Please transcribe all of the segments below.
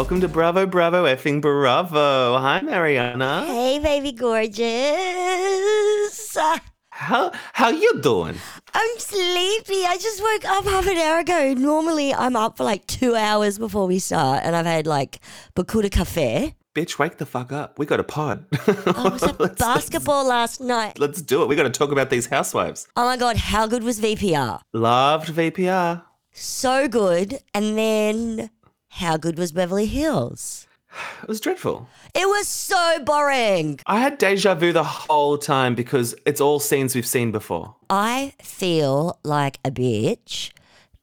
Welcome to Bravo, Bravo, effing Bravo. Hi, Mariana. Hey, baby gorgeous. How how you doing? I'm sleepy. I just woke up half an hour ago. Normally, I'm up for like two hours before we start, and I've had like Bakuda Cafe. Bitch, wake the fuck up. We got a pod. Oh, I was at basketball last night. let's do it. We got to talk about these housewives. Oh my god, how good was VPR? Loved VPR. So good. And then, how good was Beverly Hills? It was dreadful. It was so boring. I had deja vu the whole time because it's all scenes we've seen before. I feel like a bitch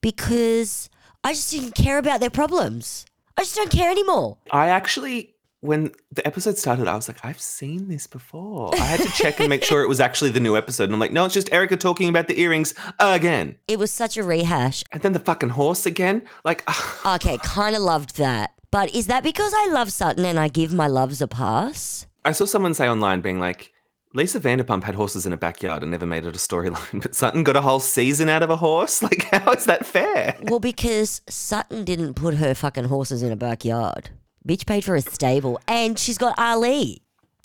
because I just didn't care about their problems. I just don't care anymore. I actually, when the episode started, I was like, I've seen this before. I had to check and make sure it was actually the new episode. And I'm like, no, it's just Erika talking about the earrings again. It was such a rehash. And then the fucking horse again. Like, Okay, kind of loved that. But is that because I love Sutton and I give my loves a pass? I saw someone say online being like, Lisa Vanderpump had horses in a backyard and never made it a storyline, but Sutton got a whole season out of a horse. Like, how is that fair? Well, because Sutton didn't put her fucking horses in a backyard. Bitch paid for a stable and she's got Ali.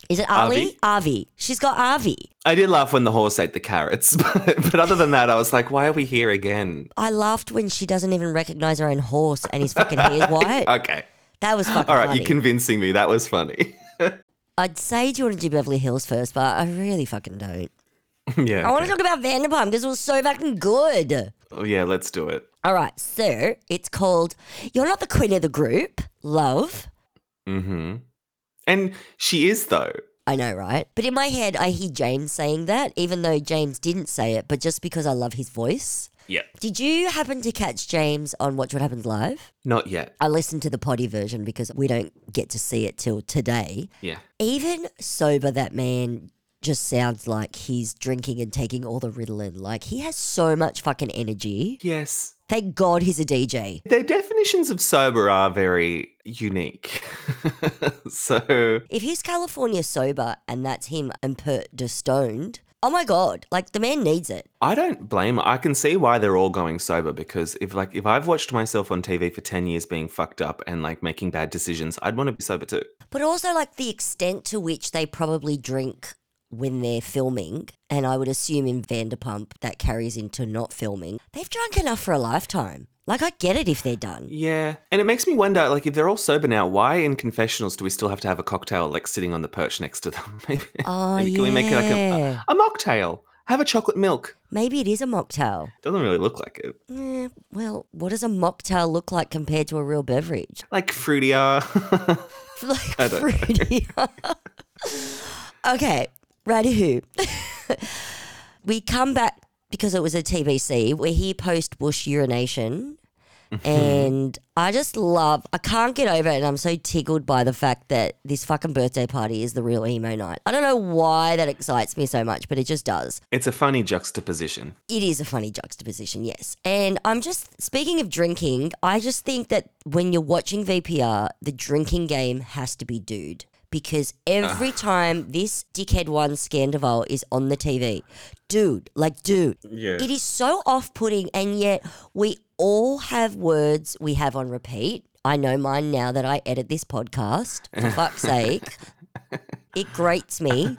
Is it Ali? Avi. She's got Avi. I did laugh when the horse ate the carrots, but, but other than that, I was like, why are we here again? I laughed when she doesn't even recognize her own horse and his fucking hair's white. Okay. That was fucking All right, funny. you're convincing me. That was funny. I'd say do you want to do Beverly Hills first, but I really fucking don't. yeah. I want to okay. talk about Vanderpump because it was so fucking good. Oh, yeah, let's do it. All right, so it's called You're Not the Queen of the Group, Love. Hmm And she is, though. I know, right? But in my head, I hear James saying that, even though James didn't say it, but just because I love his voice. Yeah. Did you happen to catch James on Watch What Happens Live? Not yet. I listened to the potty version because we don't get to see it till today. Yeah. Even sober, that man just sounds like he's drinking and taking all the Ritalin. Like he has so much fucking energy. Yes. Thank God he's a DJ. Their definitions of sober are very unique. so, If he's California sober and that's him and Pert de stoned, oh my God, like the man needs it. I don't blame. I can see why they're all going sober because if like if I've watched myself on TV for 10 years being fucked up and like making bad decisions, I'd want to be sober too. But also like the extent to which they probably drink when they're filming, and I would assume in Vanderpump that carries into not filming. They've drunk enough for a lifetime. Like I get it if they're done. Yeah. And it makes me wonder like if they're all sober now, why in confessionals do we still have to have a cocktail like sitting on the perch next to them? Maybe, Oh maybe can we make it like yeah. a, a mocktail? Have a chocolate milk. Maybe it is a mocktail. Doesn't really look like it. Eh, well, what does a mocktail look like compared to a real beverage? Like fruitier. Like I don't know. fruity. okay, righty who. we come back because it was a TBC. We're here post Bush urination. Mm-hmm. And I just love, I can't get over it. And I'm so tickled by the fact that this fucking birthday party is the real emo night. I don't know why that excites me so much, but it just does. it's a funny juxtaposition. It is a funny juxtaposition, yes. And I'm just speaking of drinking, I just think that when you're watching VPR, the drinking game has to be dude. Because every ah. time this dickhead one Scandoval is on the TV, dude, like dude, Yeah. it is so off putting, and yet we all have words we have on repeat. I know mine now that I edit this podcast. For fuck's sake. It grates me,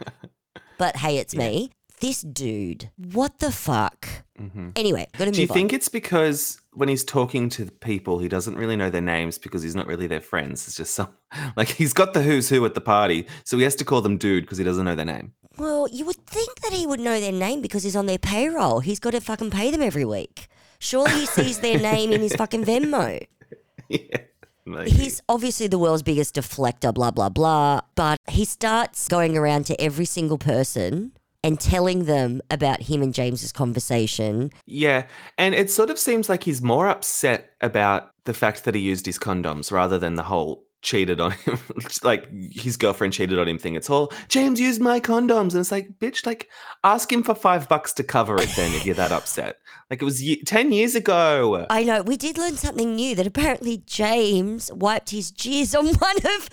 but hey, it's me. This dude, what the fuck? Mm-hmm. Anyway, gotta move Do you on. think it's because when he's talking to people, he doesn't really know their names because he's not really their friends? It's just some like he's got the who's who at the party, so he has to call them dude because he doesn't know their name. Well, you would think that he would know their name because he's on their payroll. He's got to fucking pay them every week. Surely he sees their name in his fucking Venmo. yeah, maybe. He's obviously the world's biggest deflector, blah, blah, blah. But he starts going around to every single person and telling them about him and James's conversation. yeah, and it sort of seems like he's more upset about the fact that he used his condoms rather than the whole cheated on him, like his girlfriend cheated on him thing. It's all James used my condoms, and it's like, bitch, like ask him for five bucks to cover it. Then if you're that upset, like it was ye- ten years ago. I know, we did learn something new that apparently James wiped his jizz on one of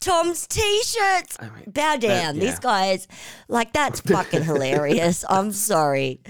Tom's t-shirts. I mean, Bow down. yeah. This guy is like that's fucking hilarious. I'm sorry.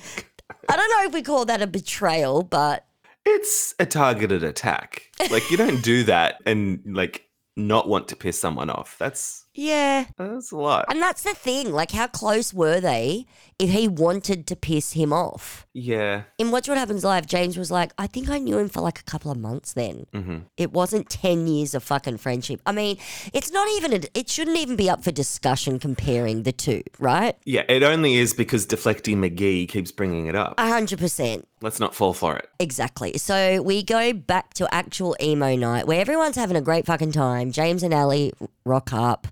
I don't know if we call that a betrayal, but It's a targeted attack. Like you don't do that and like not want to piss someone off. That's Yeah. that's a lot. And that's the thing. Like, how close were they if he wanted to piss him off? Yeah. In Watch What Happens Live, James was like, I think I knew him for like a couple of months then. hmm It wasn't 10 years of fucking friendship. I mean, it's not even, a, it shouldn't even be up for discussion comparing the two, right? Yeah, it only is because Deflecting McGee keeps bringing it up. A 100%. Let's not fall for it. Exactly. So we go back to actual emo night where everyone's having a great fucking time. James and Ally rock up.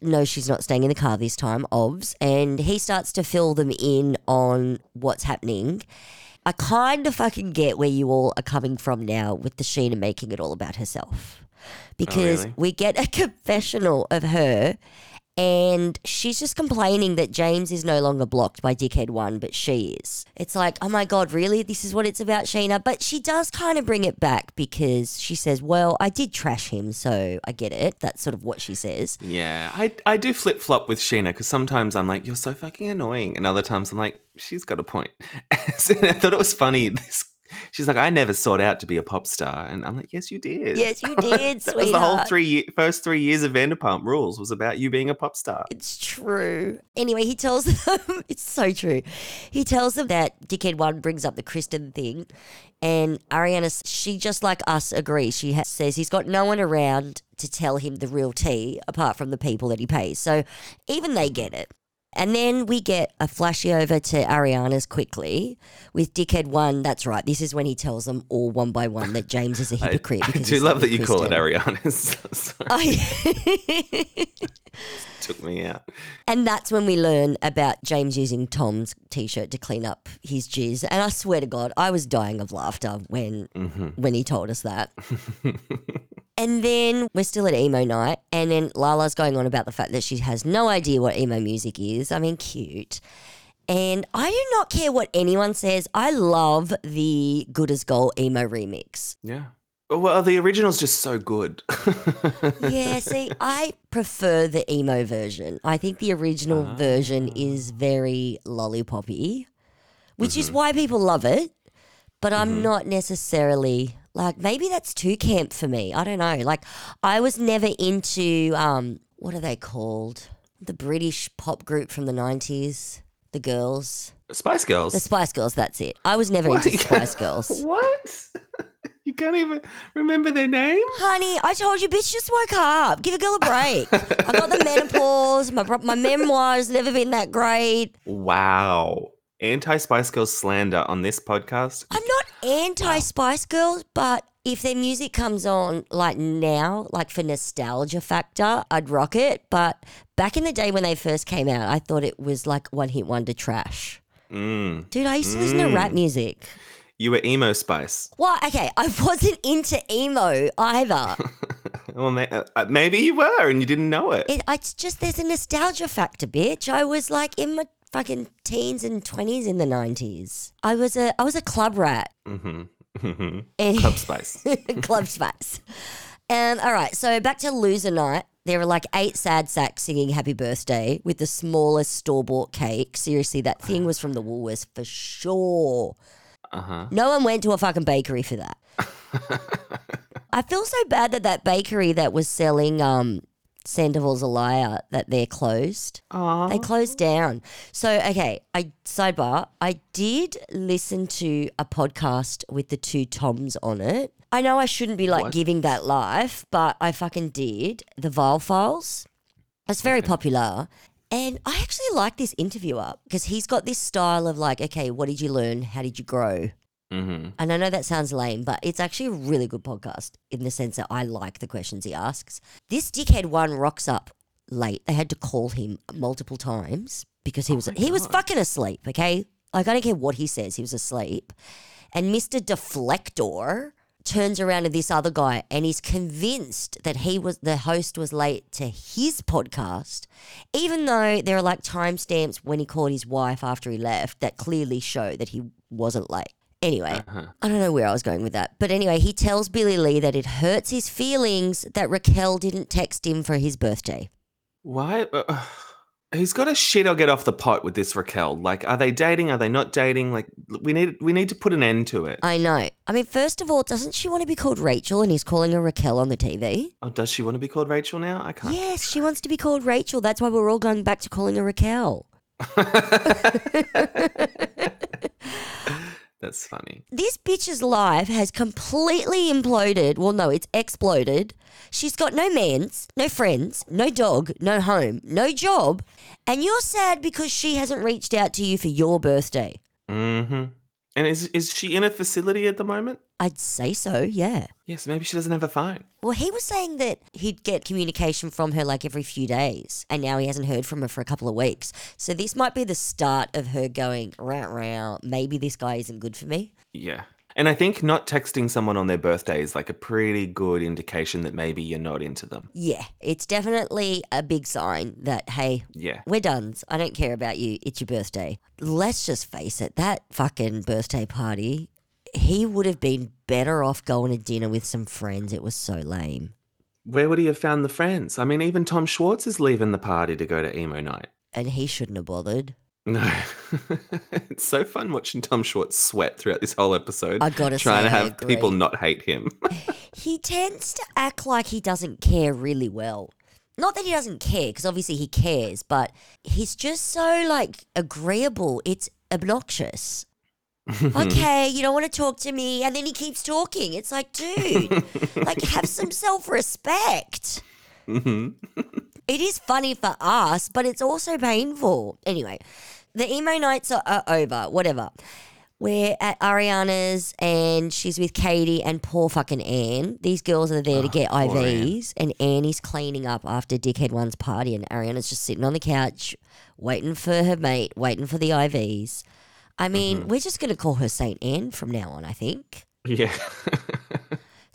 No, she's not staying in the car this time, obs. And he starts to fill them in on what's happening. I kind of fucking get where you all are coming from now with the Scheana making it all about herself. Because oh, really? we get a confessional of her and she's just complaining that James is no longer blocked by Dickhead One, but she is. It's like, oh my God, really? This is what it's about, Scheana? But she does kind of bring it back because she says, well, I did trash him, so I get it. That's sort of what she says. Yeah, I I do flip flop with Scheana because sometimes I'm like, you're so fucking annoying, and other times I'm like, she's got a point. I thought it was funny. This, she's like, I never sought out to be a pop star, and I'm like, yes, you did. Yes, you did, that was the whole sweetheart. three first three years of Vanderpump Rules was about you being a pop star. It's true. Anyway, he tells them, it's so true. He tells them that Dickhead One brings up the Kristen thing, and Ariana, she just like us agrees. She ha- says he's got no one around to tell him the real tea apart from the people that he pays. So even they get it. And then we get a flashy over to Ariana's quickly with Dickhead One. That's right. This is when he tells them all one by one that James is a hypocrite. I because do love that you call it Ariana's. Oh, yeah. took me out. And that's when we learn about James using Tom's t-shirt to clean up his jizz. And I swear to God, I was dying of laughter when hmm when he told us that. and then we're still at emo night, and then Lala's going on about the fact that she has no idea what emo music is. I mean, cute. And I do not care what anyone says. I love the Good as Gold emo remix. yeah. Oh, well, the original's just so good. Yeah, see, I prefer the emo version. I think the original ah. version is very lollipoppy, which is mm-hmm. why people love it. But I'm mm-hmm. not necessarily like maybe that's too camp for me. I don't know. Like I was never into um what are they called? The British pop group from the 90s, the girls. Spice Girls. The Spice Girls, that's it. I was never What? into Spice Girls. What? you can't even remember their name? Honey, I told you, bitch, just woke up. Give a girl a break. I got the menopause. My my memoir's never been that great. Wow. Anti Spice Girls slander on this podcast. I'm not anti Spice Girls, but if their music comes on like now, like for nostalgia factor, I'd rock it. But back in the day when they first came out, I thought it was like one hit wonder trash. Mm. Dude, I used to listen to rap music. You were emo Spice. Well, okay, I wasn't into emo either. Well, uh, maybe you were and you didn't know it. It, it's just there's a nostalgia factor, bitch. I was like in my fucking teens and twenties in the nineties. I was a I was a club rat. hmm hmm Club Spice. club spice. And all right, so back to loser night. There were like eight sad sacks singing happy birthday with the smallest store bought cake. Seriously, that thing was from the Woolworths for sure. Uh huh. No one went to a fucking bakery for that. I feel so bad that that bakery that was selling um Sandoval's a liar that they're closed. Aw. They closed down. So, okay, I sidebar. I did listen to a podcast with the two Toms on it. I know I shouldn't be like What? giving that life, but I fucking did. The Viall Files. It's very popular. And I actually like this interviewer because he's got this style of like, okay, what did you learn? How did you grow? Hmm And I know that sounds lame, but it's actually a really good podcast in the sense that I like the questions he asks. This dickhead one rocks up late. They had to call him multiple times because he was my he was fucking asleep, okay? Like I don't care what he says, he was asleep. And Mr. Deflector turns around to this other guy and he's convinced that he was the host was late to his podcast, even though there are like timestamps when he called his wife after he left that clearly show that he wasn't late. Anyway, Uh-huh. I don't know where I was going with that. But anyway, he tells Billie Lee that it hurts his feelings that Raquel didn't text him for his birthday. Why? Uh, He's got to shit or get off the pot with this Raquel. Like, are they dating? Are they not dating? Like, we need we need to put an end to it. I know. I mean, first of all, doesn't she want to be called Rachel and he's calling her Raquel on the TV? Oh, does she want to be called Rachel now? I can't. Yes, she wants to be called Rachel. That's why we're all going back to calling her Raquel. That's funny. This bitch's life has completely imploded. Well, no, it's exploded. She's got no mans, no friends, no dog, no home, no job. And you're sad because she hasn't reached out to you for your birthday. Mm-hmm. And is is she in a facility at the moment? I'd say so, yeah. Yes, maybe she doesn't have a phone. Well, he was saying that he'd get communication from her like every few days, and now he hasn't heard from her for a couple of weeks. So this might be the start of her going, rah, rah, maybe this guy isn't good for me. Yeah. And I think not texting someone on their birthday is like a pretty good indication that maybe you're not into them. Yeah, it's definitely a big sign that, hey, Yeah. we're done. I don't care about you. It's your birthday. Let's just face it, that fucking birthday party, he would have been better off going to dinner with some friends. It was so lame. Where would he have found the friends? I mean, even Tom Schwartz is leaving the party to go to emo night. And he shouldn't have bothered. No. it's so fun watching Tom Schwartz sweat throughout this whole episode. I gotta trying say, to I have people not hate him. He tends to act like he doesn't care really well. Not that he doesn't care, because obviously he cares, but he's just so like agreeable. It's obnoxious. Okay, you don't want to talk to me, and then he keeps talking. It's like, dude, like have some self respect. Mhm. It is funny for us, but it's also painful. Anyway, the emo nights are, are over. Whatever. We're at Ariana's and she's with Katie and poor fucking Anne. These girls are there to Oh, get poor Anne. IVs, and Annie's cleaning up after Dickhead One's party, and Ariana's just sitting on the couch waiting for her mate, waiting for the IVs. I mean, Mm-hmm. we're just going to call her Saint Anne from now on, I think. yeah.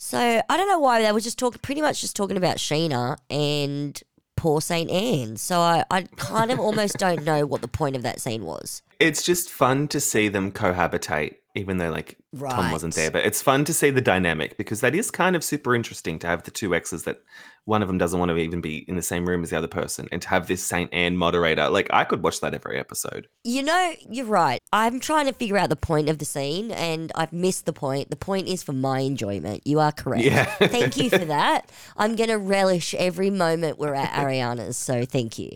So I don't know why they were just talking, pretty much just talking about Scheana and poor Saint Anne. So I, I kind of almost don't know what the point of that scene was. it's just fun to see them cohabitate, even though like Tom wasn't there. But it's fun to see the dynamic because that is kind of super interesting to have the two exes that one of them doesn't want to even be in the same room as the other person, and to have this Saint Anne moderator. Like I could watch that every episode. You know, you're right. I'm trying to figure out the point of the scene, and I've missed the point. The point is for my enjoyment. You are correct. Yeah. thank you for that. I'm going to relish every moment we're at Ariana's. So thank you.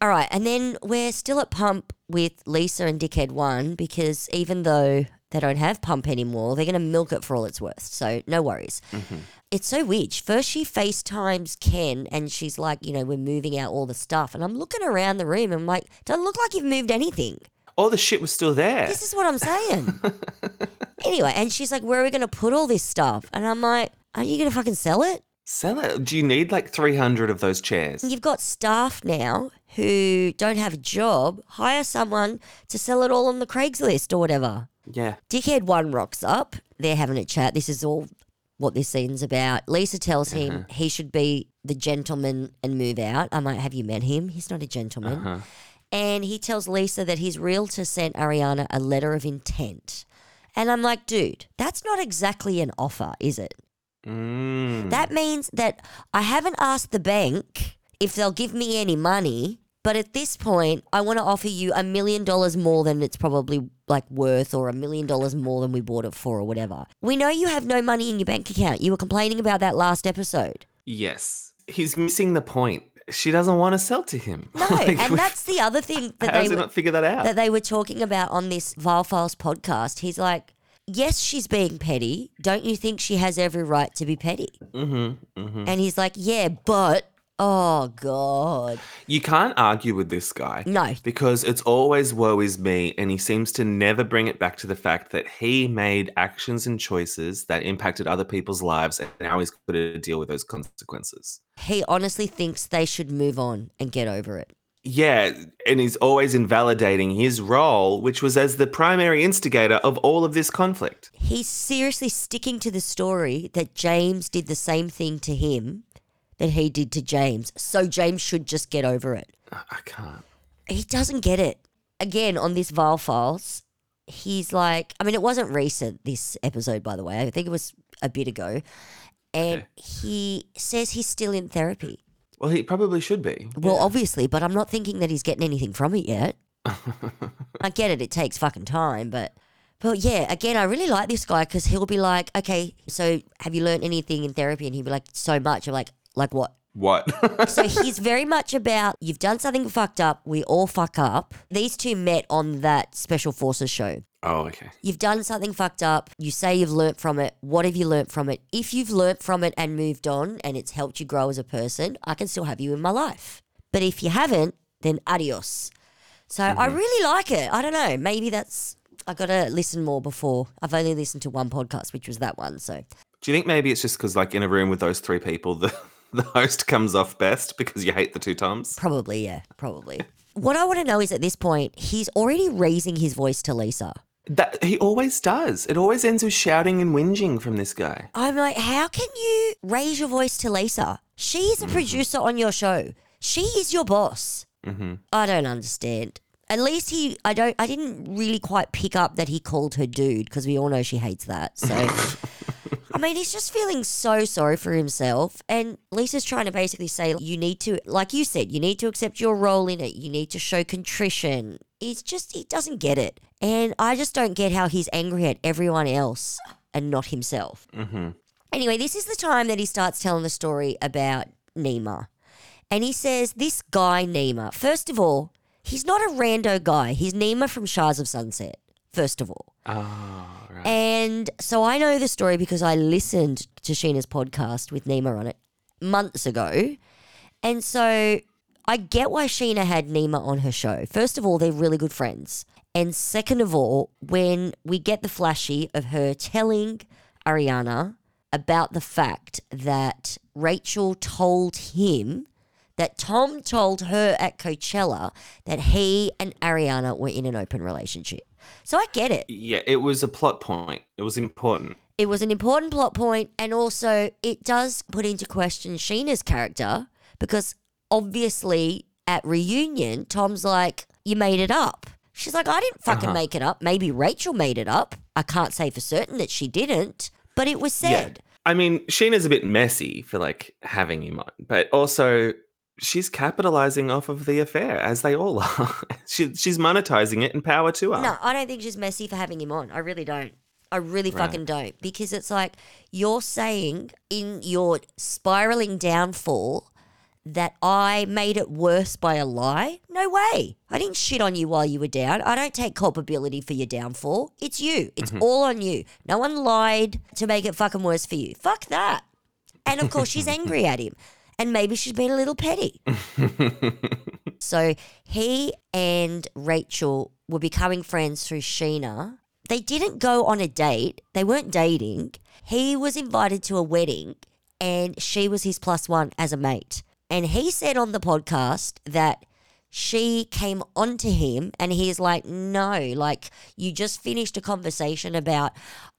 All right. And then we're still at Pump with Lisa and Dickhead One because even though they don't have Pump anymore, they're going to milk it for all it's worth. So no worries. Mm-hmm. It's so weird. First, she FaceTimes Ken and she's like, you know, we're moving out all the stuff. And I'm looking around the room and I'm like, doesn't look like you've moved anything. All the shit was still there. This is what I'm saying. anyway, and she's like, where are we going to put all this stuff? And I'm like, are you going to fucking sell it? Sell it. Do you need like 300 of those chairs? You've got staff now who don't have a job. Hire someone to sell it all on the Craigslist or whatever. Yeah. Dickhead one rocks up. They're having a chat. This is all what this scene's about. Lisa tells him he should be the gentleman and move out. I might like, have you met him? He's not a gentleman. Uh-huh. And he tells Lisa that his realtor sent Ariana a letter of intent. And I'm like, dude, that's not exactly an offer, is it? Mm. That means that I haven't asked the bank if they'll give me any money, but at this point, I want to offer you a million dollars more than it's probably like worth or a million dollars more than we bought it for or whatever. We know you have no money in your bank account. You were complaining about that last episode. Yes. He's missing the point. She doesn't want to sell to him. No, Like, and that's the other thing that they were, not figure that out? that they were talking about on this Viall Files podcast. He's like, yes, she's being petty. Don't you think she has every right to be petty? mm-hmm, mm-hmm. And he's like, yeah, but oh god, You can't argue with this guy. no, Because it's always woe is me, and he seems to never bring it back to the fact that he made actions and choices that impacted other people's lives, and now he's got to deal with those consequences. he honestly thinks they should move on and get over it. Yeah, and he's always invalidating his role, which was as the primary instigator of all of this conflict. He's seriously sticking to the story that James did the same thing to him that he did to James. So James should just get over it. I can't. He doesn't get it. Again, on this Viall Files, he's like, I mean, it wasn't recent, this episode, by the way. I think it was a bit ago. And Okay. he says he's still in therapy. Well, he probably should be. Well, obviously, but I'm not thinking that he's getting anything from it yet. I get it; it takes fucking time, but. But yeah, again, I really like this guy because he'll be like, okay, so have you learned anything in therapy? And he'll be like, so much. I'm like, like what? What? So he's very much about you've done something fucked up. We all fuck up. These two met on that Special Forces show. oh, okay. You've done something fucked up. You say you've learnt from it. What have you learnt from it? If you've learnt from it and moved on and it's helped you grow as a person, I can still have you in my life. But if you haven't, then adios. So I mm-hmm. really like it. I don't know. Maybe that's. I got to listen more before. I've only listened to one podcast, which was that one. So Do you think maybe it's just because, like, in a room with those three people, the the host comes off best because you hate the two Toms? probably, yeah, probably. what I want to know is at this point, he's already raising his voice to Lisa. That he always does. It always ends with shouting and whinging from this guy. I'm like, how can you raise your voice to Lisa? She's a producer on your show. She is your boss. Mm-hmm. I don't understand. At least he, I don't, I didn't really quite pick up that he called her dude because we all know she hates that. So, I mean, he's just feeling so sorry for himself. And Lisa's trying to basically say, you need to, like you said, you need to accept your role in it. You need to show contrition. It's just, he doesn't get it. And I just don't get how he's angry at everyone else and not himself. Mm-hmm. Anyway, this is the time that he starts telling the story about Nema. And he says, This guy, Nema, first of all, he's not a rando guy. He's Nema from Shahs of Sunset, first of all. Oh, right. And so I know the story because I listened to Scheana's podcast with Nema on it months ago. And so I get why Scheana had Nema on her show. First of all, they're really good friends. And second of all, when we get the flashy of her telling Ariana about the fact that Rachel told him that Tom told her at Coachella that he and Ariana were in an open relationship. So I get it. yeah, it was a plot point. It was important. It was an important plot point, and also it does put into question Scheana's character because obviously at reunion, Tom's like, You made it up. She's like, I didn't fucking Uh-huh. make it up. Maybe Rachel made it up. I can't say for certain that she didn't, but it was said. I mean, Scheana's a bit messy for like having him on, but also she's capitalizing off of the affair, as they all are. she, she's monetizing it, and power to her. No, I don't think she's messy for having him on. I really don't. I really Right. fucking don't. Because it's like you're saying in your spiraling downfall that I made it worse by a lie? No way. I didn't shit on you while you were down. I don't take culpability for your downfall. It's you. It's mm-hmm. all on you. No one lied to make it fucking worse for you. Fuck that. And of course, she's angry at him. And maybe she's been a little petty. So he and Rachel were becoming friends through Scheana. They didn't go on a date, they weren't dating. He was invited to a wedding and she was his plus one as a mate. And he said on the podcast that she came onto him and he's like, no, like you just finished a conversation about,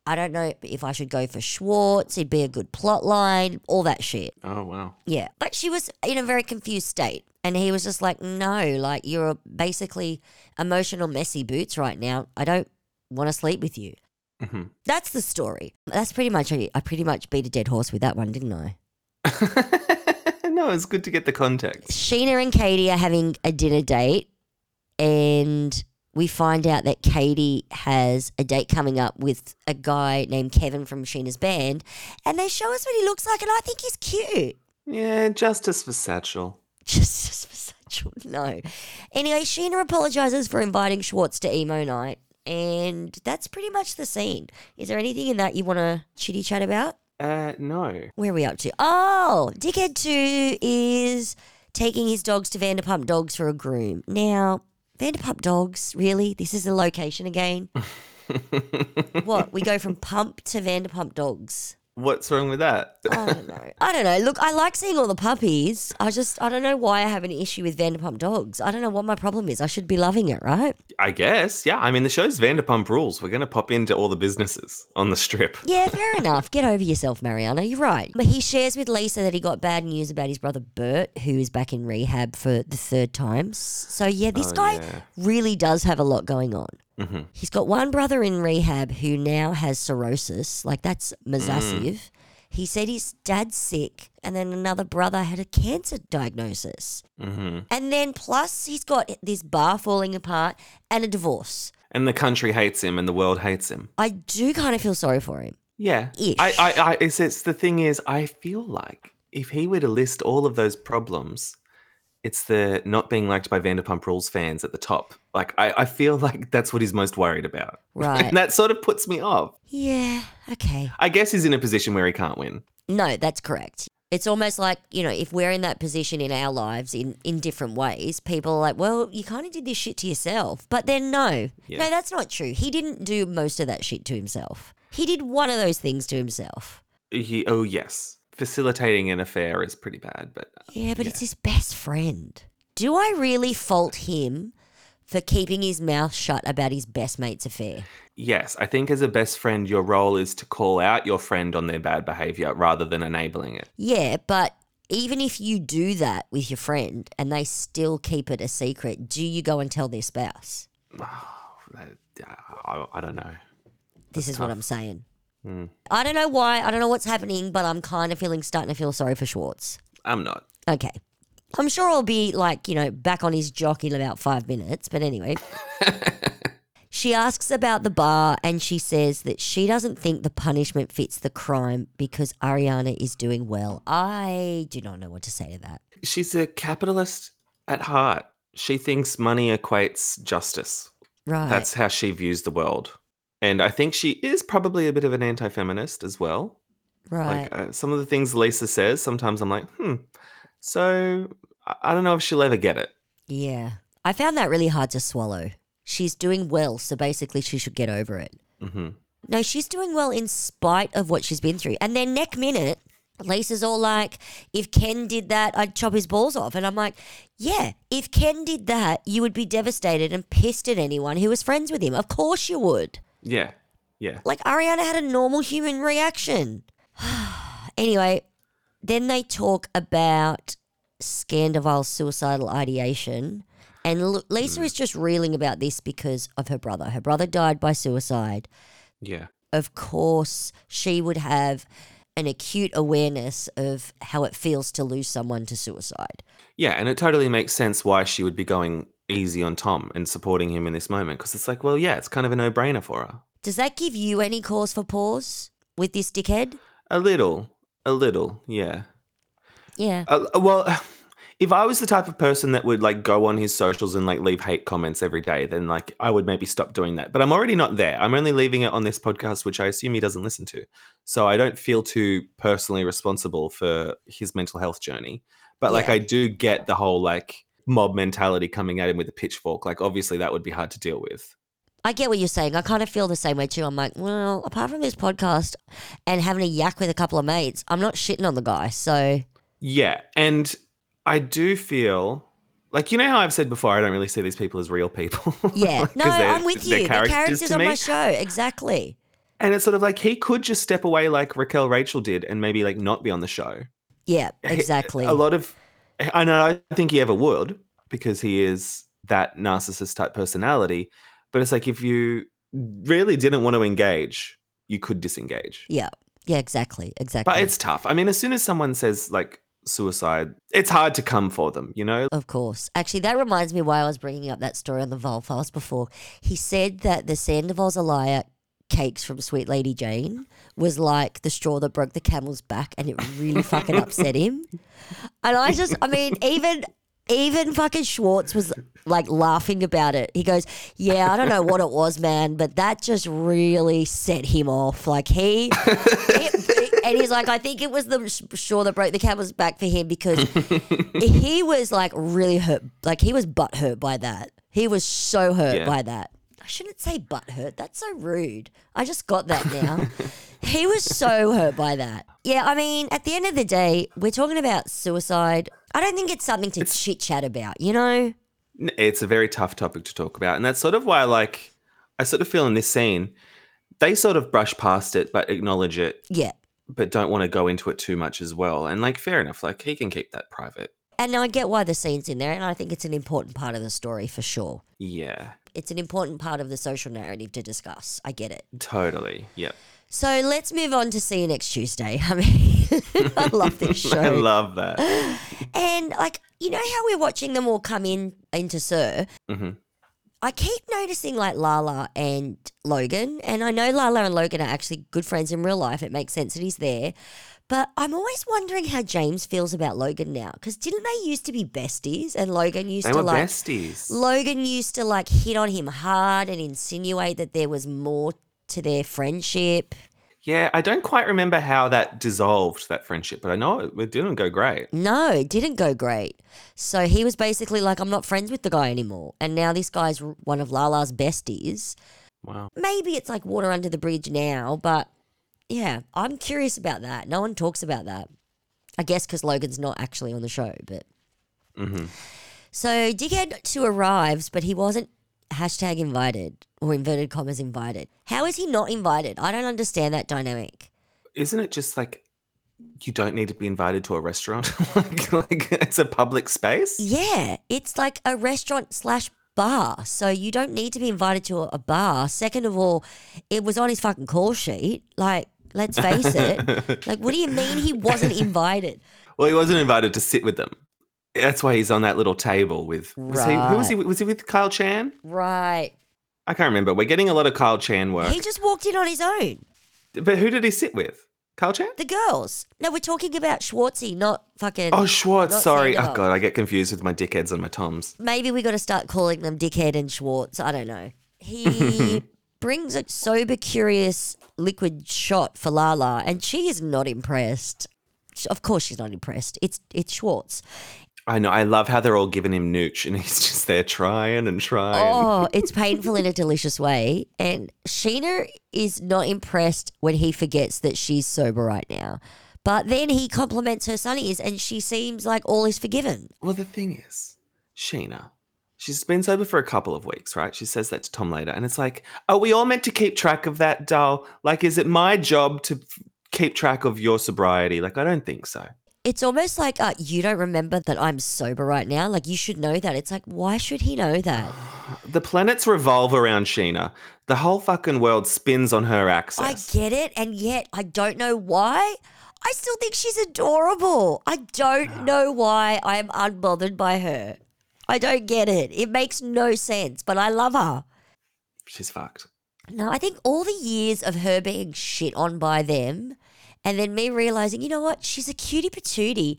I don't know if I should go for Schwartz, it'd be a good plot line, all that shit. Oh wow. Yeah. But she was in a very confused state. And he was just like, no, like you're basically emotional messy boots right now. I don't want to sleep with you. hmm That's the story. That's pretty much it. I pretty much beat a dead horse with that one, didn't I? no, it's good to get the context. Scheana and Katie are having a dinner date, and we find out that Katie has a date coming up with a guy named Kevin from Scheana's band, and they show us what he looks like, and I think he's cute. Yeah, justice for Satchel. Just, just for Satchel, no. Anyway, Scheana apologizes for inviting Schwartz to emo night, and that's pretty much the scene. Is there anything in that you want to chitty chat about? Uh, no. Where are we up to? Oh, Dickhead 2 is taking his dogs to Vanderpump Dogs for a groom. Now, Vanderpump Dogs, really? This is the location again? what? We go from pump to Vanderpump Dogs. What's wrong with that? I don't know. I don't know. Look, I like seeing all the puppies. I just, I don't know why I have an issue with Vanderpump Dogs. I don't know what my problem is. I should be loving it, right? I guess. Yeah. I mean, the show's Vanderpump Rules. We're going to pop into all the businesses on the strip. Yeah, fair enough. Get over yourself, Mariana. You're right. But he shares with Lisa that he got bad news about his brother Bert, who is back in rehab for the third time. So, yeah, this Oh, guy yeah. really does have a lot going on. Hmm He's got one brother in rehab who now has cirrhosis. Like, that's massive. He said his dad's sick, and then another brother had a cancer diagnosis. hmm And then plus he's got this bar falling apart and a divorce. And the country hates him and the world hates him. I do kind of feel sorry for him. Yeah. Ish. I, I, I it's, it's the thing is, I feel like if he were to list all of those problems, it's the not being liked by Vanderpump Rules fans at the top. Like, I, I feel like that's what he's most worried about. Right. And that sort of puts me off. Yeah, okay. I guess he's in a position where he can't win. No, that's correct. It's almost like, you know, if we're in that position in our lives in, in different ways, people are like, well, you kind of did this shit to yourself. But then, no, Yeah. no, that's not true. He didn't do most of that shit to himself. He did one of those things to himself. He, oh, yes. Facilitating an affair is pretty bad, but uh, Yeah, but Yeah. it's his best friend. Do I really fault him for keeping his mouth shut about his best mate's affair? yes, I think as a best friend, your role is to call out your friend on their bad behavior rather than enabling it. Yeah, but even if you do that with your friend and they still keep it a secret, do you go and tell their spouse? That- I, I don't know. This is what. I'm saying. Hmm. I don't know why. I don't know what's happening, but I'm kind of feeling starting to feel sorry for Schwartz. I'm not. Okay. I'm sure I'll be like, you know, back on his jock in about five minutes. But anyway. she asks about the bar and she says that she doesn't think the punishment fits the crime because Ariana is doing well. I do not know what to say to that. She's a capitalist at heart. She thinks money equates justice. Right. That's how she views the world. And I think she is probably a bit of an anti feminist as well. right. Like uh, some of the things Lisa says, sometimes I'm like, hmm. So I, I don't know if she'll ever get it. yeah. I found that really hard to swallow. She's doing well, so basically she should get over it. hmm No, she's doing well in spite of what she's been through. And then next minute, Lisa's all like, if Ken did that, I'd chop his balls off. And I'm like, yeah, if Ken did that, you would be devastated and pissed at anyone who was friends with him. Of course you would. Yeah. Yeah. Like Ariana had a normal human reaction. anyway, then they talk about Scandoval's suicidal ideation. And Lisa mm. is just reeling about this because of her brother. Her brother died by suicide Yeah. of course, she would have an acute awareness of how it feels to lose someone to suicide. Yeah. And it totally makes sense why she would be going easy on Tom and supporting him in this moment. Because it's like, well, yeah, it's kind of a no brainer for her. Does that give you any cause for pause with this dickhead? A little. A little. Yeah. Yeah. Uh, well, if I was the type of person that would like go on his socials and like leave hate comments every day, then like I would maybe stop doing that. But I'm already not there. I'm only leaving it on this podcast, which I assume he doesn't listen to. So I don't feel too personally responsible for his mental health journey. But like Yeah. I do get the whole like mob mentality coming at him with a pitchfork. Like obviously that would be hard to deal with. I get what you're saying. I kind of feel the same way too. I'm like, well, apart from this podcast and having a yak with a couple of mates, I'm not shitting on the guy. So, Yeah, and I do feel like you know how I've said before, I don't really see these people as real people. yeah. Like, No, I'm with you. The characters on me. my show. Exactly. And it's sort of like he could just step away like Raquel Rachel did and maybe like not be on the show. Yeah, exactly. A lot of I know I don't think he ever would because he is that narcissist type personality. But it's like if you really didn't want to engage, you could disengage. Yeah. Yeah, exactly. Exactly. But it's tough. I mean, as soon as someone says like suicide, it's hard to come for them, you know? Of course. Actually, that reminds me why I was bringing up that story on the Viall Files before. He said that the Sandoval's a liar cakes from Sweet Lady Jane was like the straw that broke the camel's back and it really fucking upset him. And I just, I mean, even. Even fucking Schwartz was like laughing about it. He goes, "Yeah, I don't know what it was, man, but that just really set him off. Like he, it- and he's like, I think it was the straw that broke the camel's back for him because he was like really hurt. Like he was butt hurt by that. He was so hurt Yeah. by that. I shouldn't say butt hurt. That's so rude. I just got that now. He was so hurt by that. Yeah, I mean, at the end of the day, we're talking about suicide. I don't think it's something to chit chat about, you know? It's a very tough topic to talk about. And that's sort of why, like, I sort of feel in this scene, they sort of brush past it, but acknowledge it, Yeah. but don't want to go into it too much as well. And, like, fair enough. Like, he can keep that private. And I get why the scene's in there, and I think it's an important part of the story for sure. Yeah, It's an important part of the social narrative to discuss. I get it. totally. Yep. So let's move on to see you next Tuesday. I mean, I love this show. I love that. and like, you know how we're watching them all come in into SUR? hmm I keep noticing like Lala and Logan, and I know Lala and Logan are actually good friends in real life. It makes sense that he's there. But I'm always wondering how James feels about Logan now. Because didn't they used to be besties? And Logan used They to like besties. Logan used to like hit on him hard and insinuate that there was more to their friendship. yeah, I don't quite remember how that dissolved that friendship, but I know it, it didn't go great. No, it didn't go great. So he was basically like, I'm not friends with the guy anymore. And now this guy's one of Lala's besties. Wow. Maybe it's like water under the bridge now, but yeah, I'm curious about that. No one talks about that. I guess because Logan's not actually on the show, but. Mm-hmm. So Dickhead 2 arrives, but he wasn't hashtag invited or inverted commas invited. How is he not invited? I don't understand that dynamic. Isn't it just like you don't need to be invited to a restaurant? like, like it's a public space? Yeah, it's like a restaurant slash bar. So you don't need to be invited to a, a bar. Second of all, it was on his fucking call sheet. Like, let's face it. like, what do you mean he wasn't invited? Well, he wasn't invited to sit with them. That's why he's on that little table with. Was he, who was he? Was he with Kyle Chan? Right. I can't remember. We're getting a lot of Kyle Chan work. He just walked in on his own. But who did he sit with? Kyle Chan? The girls. No, we're talking about Schwartzy, not fucking. Oh, Schwartz. Sorry. Oh, God. I get confused with my dickheads and my Toms. Maybe we got to start calling them Dickhead and Schwartz. I don't know. He brings a sober, curious liquid shot for Lala, and she is not impressed. Of course, she's not impressed. It's it's Schwartz. I know. I love how they're all giving him nooch and he's just there trying and trying. Oh, it's painful in a delicious way. And Scheana is not impressed when he forgets that she's sober right now. But then he compliments her sunnies, and she seems like all is forgiven. Well, the thing is, Scheana, she's been sober for a couple of weeks, right? She says that to Tom later. And it's like, are we all meant to keep track of that, doll? Like, is it my job to keep track of your sobriety? Like, I don't think so. It's almost like uh, you don't remember that I'm sober right now. Like you should know that. It's like why should he know that? The planets revolve around Scheana. The whole fucking world spins on her axis. I get it, and yet I don't know why. I still think she's adorable. I don't know why I am unbothered by her. I don't get it. It makes no sense, but I love her. She's fucked. No, I think all the years of her being shit on by them, and then me realizing, you know what, she's a cutie patootie.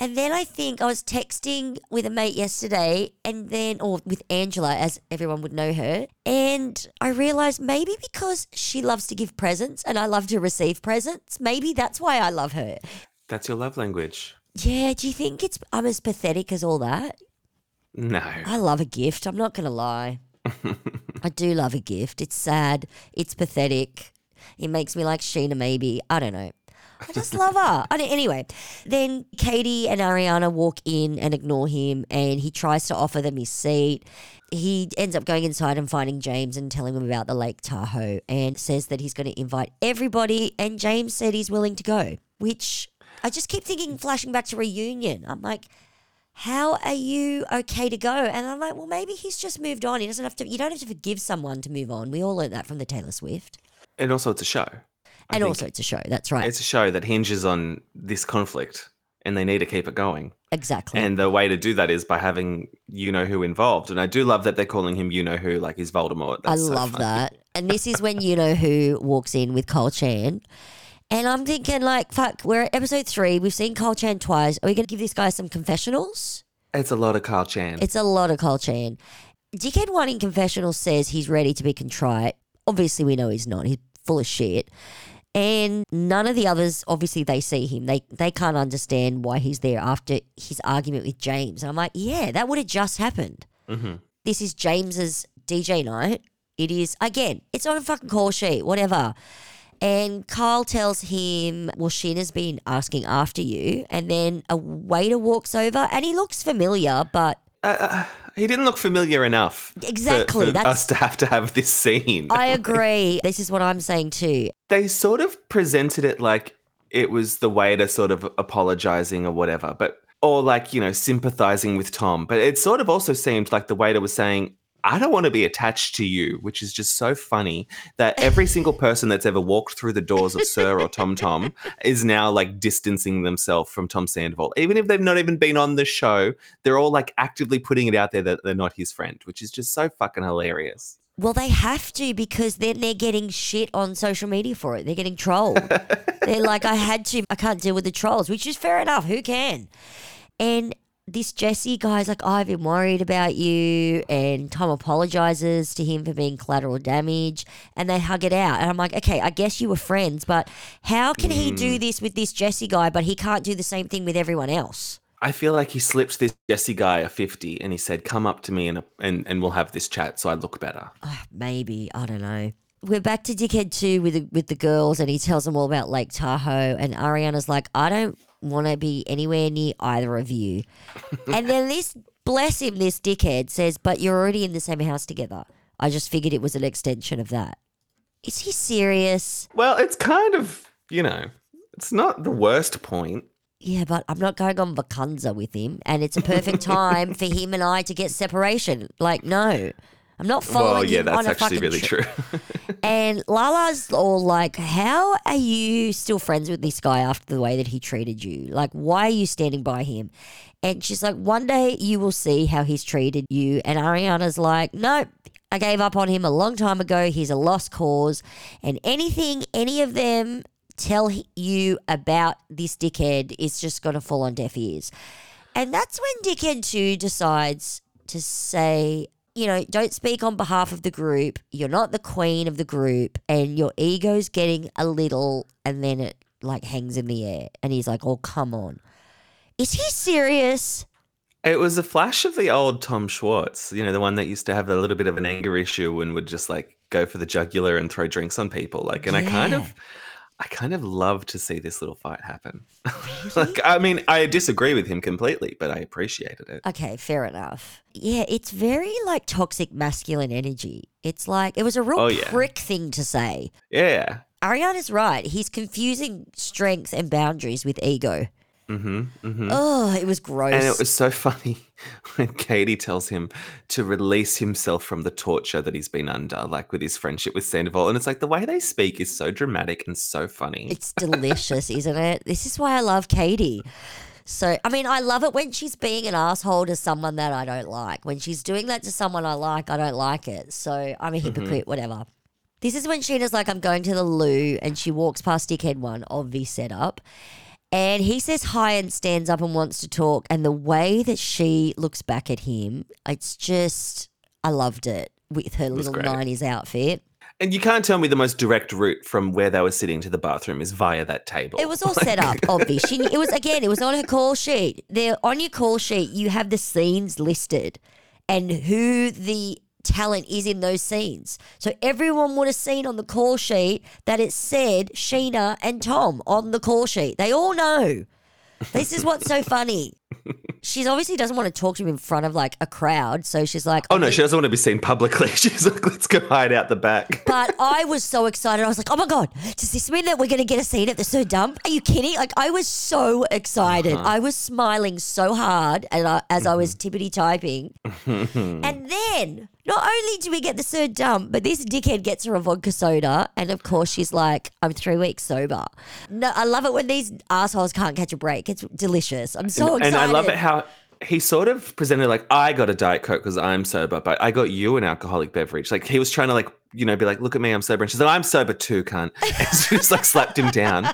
And then I think I was texting with a mate yesterday, and then, or with Angela, as everyone would know her. And I realized maybe because she loves to give presents and I love to receive presents, maybe that's why I love her. That's your love language. Yeah, do you think it's I'm as pathetic as all that? No. I love a gift. I'm not going to lie. I do love a gift. It's sad. It's pathetic. It makes me like Scheana, maybe. I don't know. I just love her. I don't- anyway, then Katie and Ariana walk in and ignore him, and he tries to offer them his seat. He ends up going inside and finding James and telling him about the Lake Tahoe and says that he's going to invite everybody. And James said he's willing to go, which I just keep thinking, flashing back to reunion. I'm like, how are you okay to go? And I'm like, well, maybe he's just moved on. He doesn't have to. You don't have to forgive someone to move on. We all learned that from the Taylor Swift. And also, it's a show. I and think also, it's a show. That's right. it's a show that hinges on this conflict, and they need to keep it going. exactly. And the way to do that is by having you know who involved. And I do love that they're calling him you know who, like he's Voldemort. I so love funny. that. And this is when you know who walks in with Cole Chan. And I'm thinking, like, fuck, we're at episode three. We've seen Cole Chan twice. Are we going to give this guy some confessionals? It's a lot of Carl Chan. It's a lot of Cole Chan. Dickhead One in confessionals says he's ready to be contrite. Obviously, we know he's not. He's full of shit. And none of the others, obviously, they see him. They they can't understand why he's there after his argument with James. And I'm like, yeah, that would have just happened. Mhm. This is James's DJ night. It is again. It's on a fucking call sheet. Whatever. And Carl tells him, "Well, Scheana's been asking after you." And then a waiter walks over, and he looks familiar, but Uh, uh, he didn't look familiar enough. Exactly, For, that's- us to have to have this scene. I agree. this is what I'm saying too. they sort of presented it like it was the waiter sort of apologizing or whatever, but or like you know sympathizing with Tom. But it sort of also seemed like the waiter was saying, I don't want to be attached to you, which is just so funny that every single person that's ever walked through the doors of SUR or Tom Tom is now like distancing themselves from Tom Sandoval. Even if they've not even been on the show, they're all like actively putting it out there that they're not his friend, which is just so fucking hilarious. Well, they have to because then they're getting shit on social media for it. They're getting trolled. they're like, I had to, I can't deal with the trolls, which is fair enough. Who can? And this Jesse guy's like, I've been worried about you. And Tom apologizes to him for being collateral damage and they hug it out. And I'm like, okay, I guess you were friends, but how can he do this with this Jesse guy, but he can't do the same thing with everyone else? I feel like he slipped this Jesse guy a 50 and he said, Come up to me and, and, and we'll have this chat so I look better. Ah, maybe. I don't know. We're back to Dickhead 2 with the, with the girls and he tells them all about Lake Tahoe. And Ariana's like, I don't want to be anywhere near either of you. and then this, bless him, this dickhead says, But you're already in the same house together. I just figured it was an extension of that. Is he serious? Well, it's kind of, you know, it's not the worst point. Yeah, but I'm not going on vacanza with him, and it's a perfect time for him and I to get separation. Like, no, I'm not following Well, yeah, him on that's a actually fucking really trip. true. And Lala's all like, How are you still friends with this guy after the way that he treated you? Like, why are you standing by him? And she's like, One day you will see how he's treated you. And Ariana's like, Nope. I gave up on him a long time ago. He's a lost cause. And anything any of them tell you about this dickhead is just going to fall on deaf ears. And that's when Dickhead 2 decides to say, you know, don't speak on behalf of the group. You're not the queen of the group, and your ego's getting a little, and then it like hangs in the air. And he's like, oh, come on. Is he serious? It was a flash of the old Tom Schwartz, you know, the one that used to have a little bit of an anger issue and would just like go for the jugular and throw drinks on people. Like, and I kind of, I kind of love to see this little fight happen. like, I mean, I disagree with him completely, but I appreciated it. Okay, fair enough. Yeah, it's very like toxic masculine energy. It's like, it was a real Oh, yeah. prick thing to say. Yeah. Ariana's right. He's confusing strength and boundaries with ego. Mm-hmm. Mm-hmm. Oh, it was gross. And it was so funny when Katie tells him to release himself from the torture that he's been under, like with his friendship with Sandoval. And it's like the way they speak is so dramatic and so funny. It's delicious, isn't it? This is why I love Katie. So, I mean, I love it when she's being an asshole to someone that I don't like. When she's doing that to someone I like, I don't like it. So, I'm a hypocrite, whatever. This is when Scheana's like, I'm going to the loo, and she walks past Dickhead One, obvious setup. And he says hi and stands up and wants to talk. And the way that she looks back at him, it's just, I loved it with her little great. 90s outfit. And you can't tell me the most direct route from where they were sitting to the bathroom is via that table. It was all set up, obvious. She, it was again, it was on her call sheet. There on your call sheet, you have the scenes listed and who the talent is in those scenes. So everyone would have seen on the call sheet that it said Scheana and Tom on the call sheet. They all know. This is what's so funny. She obviously doesn't want to talk to him in front of like a crowd, so she's like, Oh no, oh, she doesn't want to be seen publicly. She's like, let's go hide out the back. But I was so excited. I was like, oh my God, does this mean that we're going to get a scene at the SUR Dump? Are you kidding? Like, I was so excited. Uh-huh. I was smiling so hard and I, as I was tippity typing. and then, not only do we get the SUR Dump, but this dickhead gets her a vodka soda. And of course, she's like, I'm three weeks sober. No, I love it when these assholes can't catch a break. It's delicious. I'm so excited. and I love it how he sort of presented like I got a diet coke because I'm sober, but I got you an alcoholic beverage. Like he was trying to like you know be like, look at me, I'm sober, and she's like, I'm sober too, cunt. And she just like slapped him down,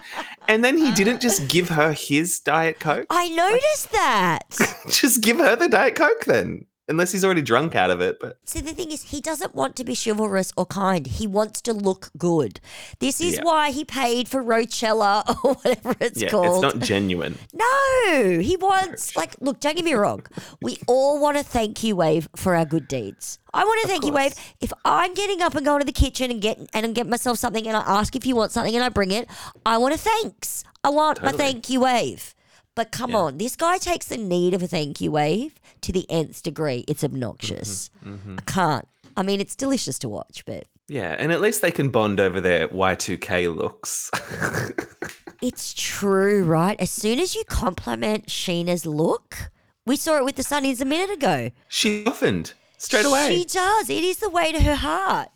and then he didn't just give her his diet coke. I noticed that. just give her the diet coke then, unless he's already drunk out of it. But See, the thing is, he doesn't want to be chivalrous or kind. He wants to look good. This is Yeah. why he paid for Rochella or whatever it's yeah, called. it's not genuine. no, he wants, like, look, don't get me wrong. We all want a thank you wave for our good deeds. I want a thank you wave. If I'm getting up and going to the kitchen and get and get myself something and I ask if you want something and I bring it, I want a thanks. I want Totally. thank you wave. But come Yeah. on, this guy takes the need of a thank you wave to the nth degree. It's obnoxious. Mm-hmm, I can't. I mean, it's delicious to watch, but Yeah, and at least they can bond over their Y2K looks. it's true, right? As soon as you compliment Scheana's look, we saw it with the Sunnies a minute ago. she softened. straight away. She does. It is the way to her heart.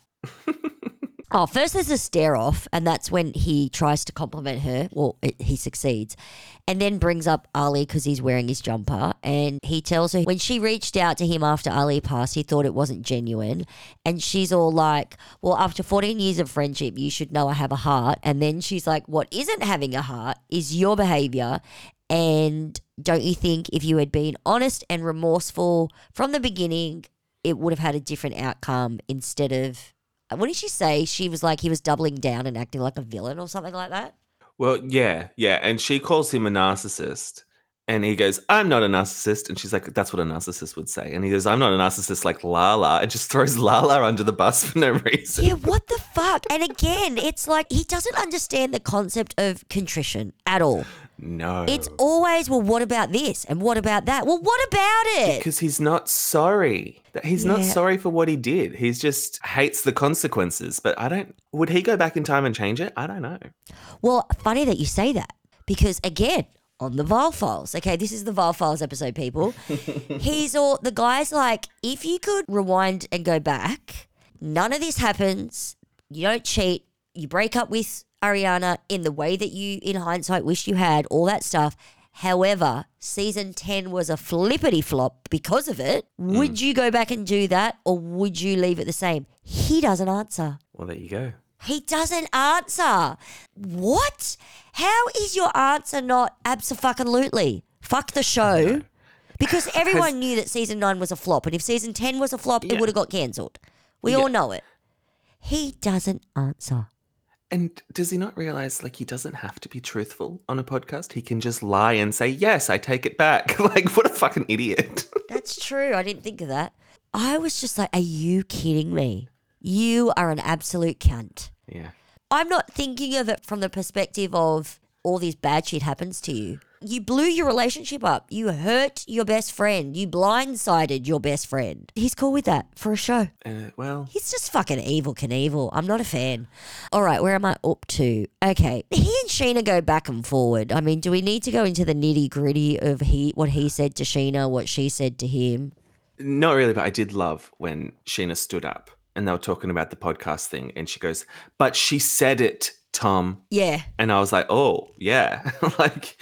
oh, first there's a stare off, and that's when he tries to compliment her. Well, it, he succeeds. And then brings up Ally because he's wearing his jumper. And he tells her when she reached out to him after Ally passed, he thought it wasn't genuine. And she's all like, Well, after 14 years of friendship, you should know I have a heart. And then she's like, What isn't having a heart is your behavior. And don't you think if you had been honest and remorseful from the beginning, it would have had a different outcome instead of what did she say? She was like he was doubling down and acting like a villain or something like that. Well, yeah, yeah. And she calls him a narcissist. And he goes, I'm not a narcissist. And she's like, That's what a narcissist would say. And he goes, I'm not a narcissist like Lala. And just throws Lala under the bus for no reason. Yeah, what the fuck? And again, it's like he doesn't understand the concept of contrition at all. No. It's always, well, what about this? And what about that? Well, what about it? because he's not sorry. He's not Yeah. sorry for what he did. He's just hates the consequences. But I don't, would he go back in time and change it? I don't know. Well, funny that you say that because again, on the Viall Files, okay, this is the Viall Files episode, people. He's all the guy's like, if you could rewind and go back, none of this happens. You don't cheat. You break up with Ariana in the way that you, in hindsight, wish you had. All that stuff. However, season 10 was a flippity flop because of it. Hmm. Would you go back and do that or would you leave it the same? He doesn't answer. Well, there you go. He doesn't answer. What? How is your answer not absolutely? Fuck the show. Because everyone knew that season nine was a flop, and if season ten was a flop, it would have got cancelled. We Yeah. all know it. He doesn't answer. And does he not realize like he doesn't have to be truthful on a podcast? He can just lie and say, Yes, I take it back. like, what a fucking idiot. That's true. I didn't think of that. I was just like, are you kidding me? You are an absolute cunt. yeah. I'm not thinking of it from the perspective of all this bad shit happens to you. You blew your relationship up. You hurt your best friend. You blindsided your best friend. He's cool with that for a show. Uh, well, He's just fucking evil Knievel. I'm not a fan. All right, where am I up to? Okay, he and Scheana go back and forward. I mean, do we need to go into the nitty gritty of he what he said to Scheana, what she said to him? not really, but I did love when Scheana stood up and they were talking about the podcast thing. And she goes, But she said it, Tom. Yeah, And I was like, Oh, yeah. like,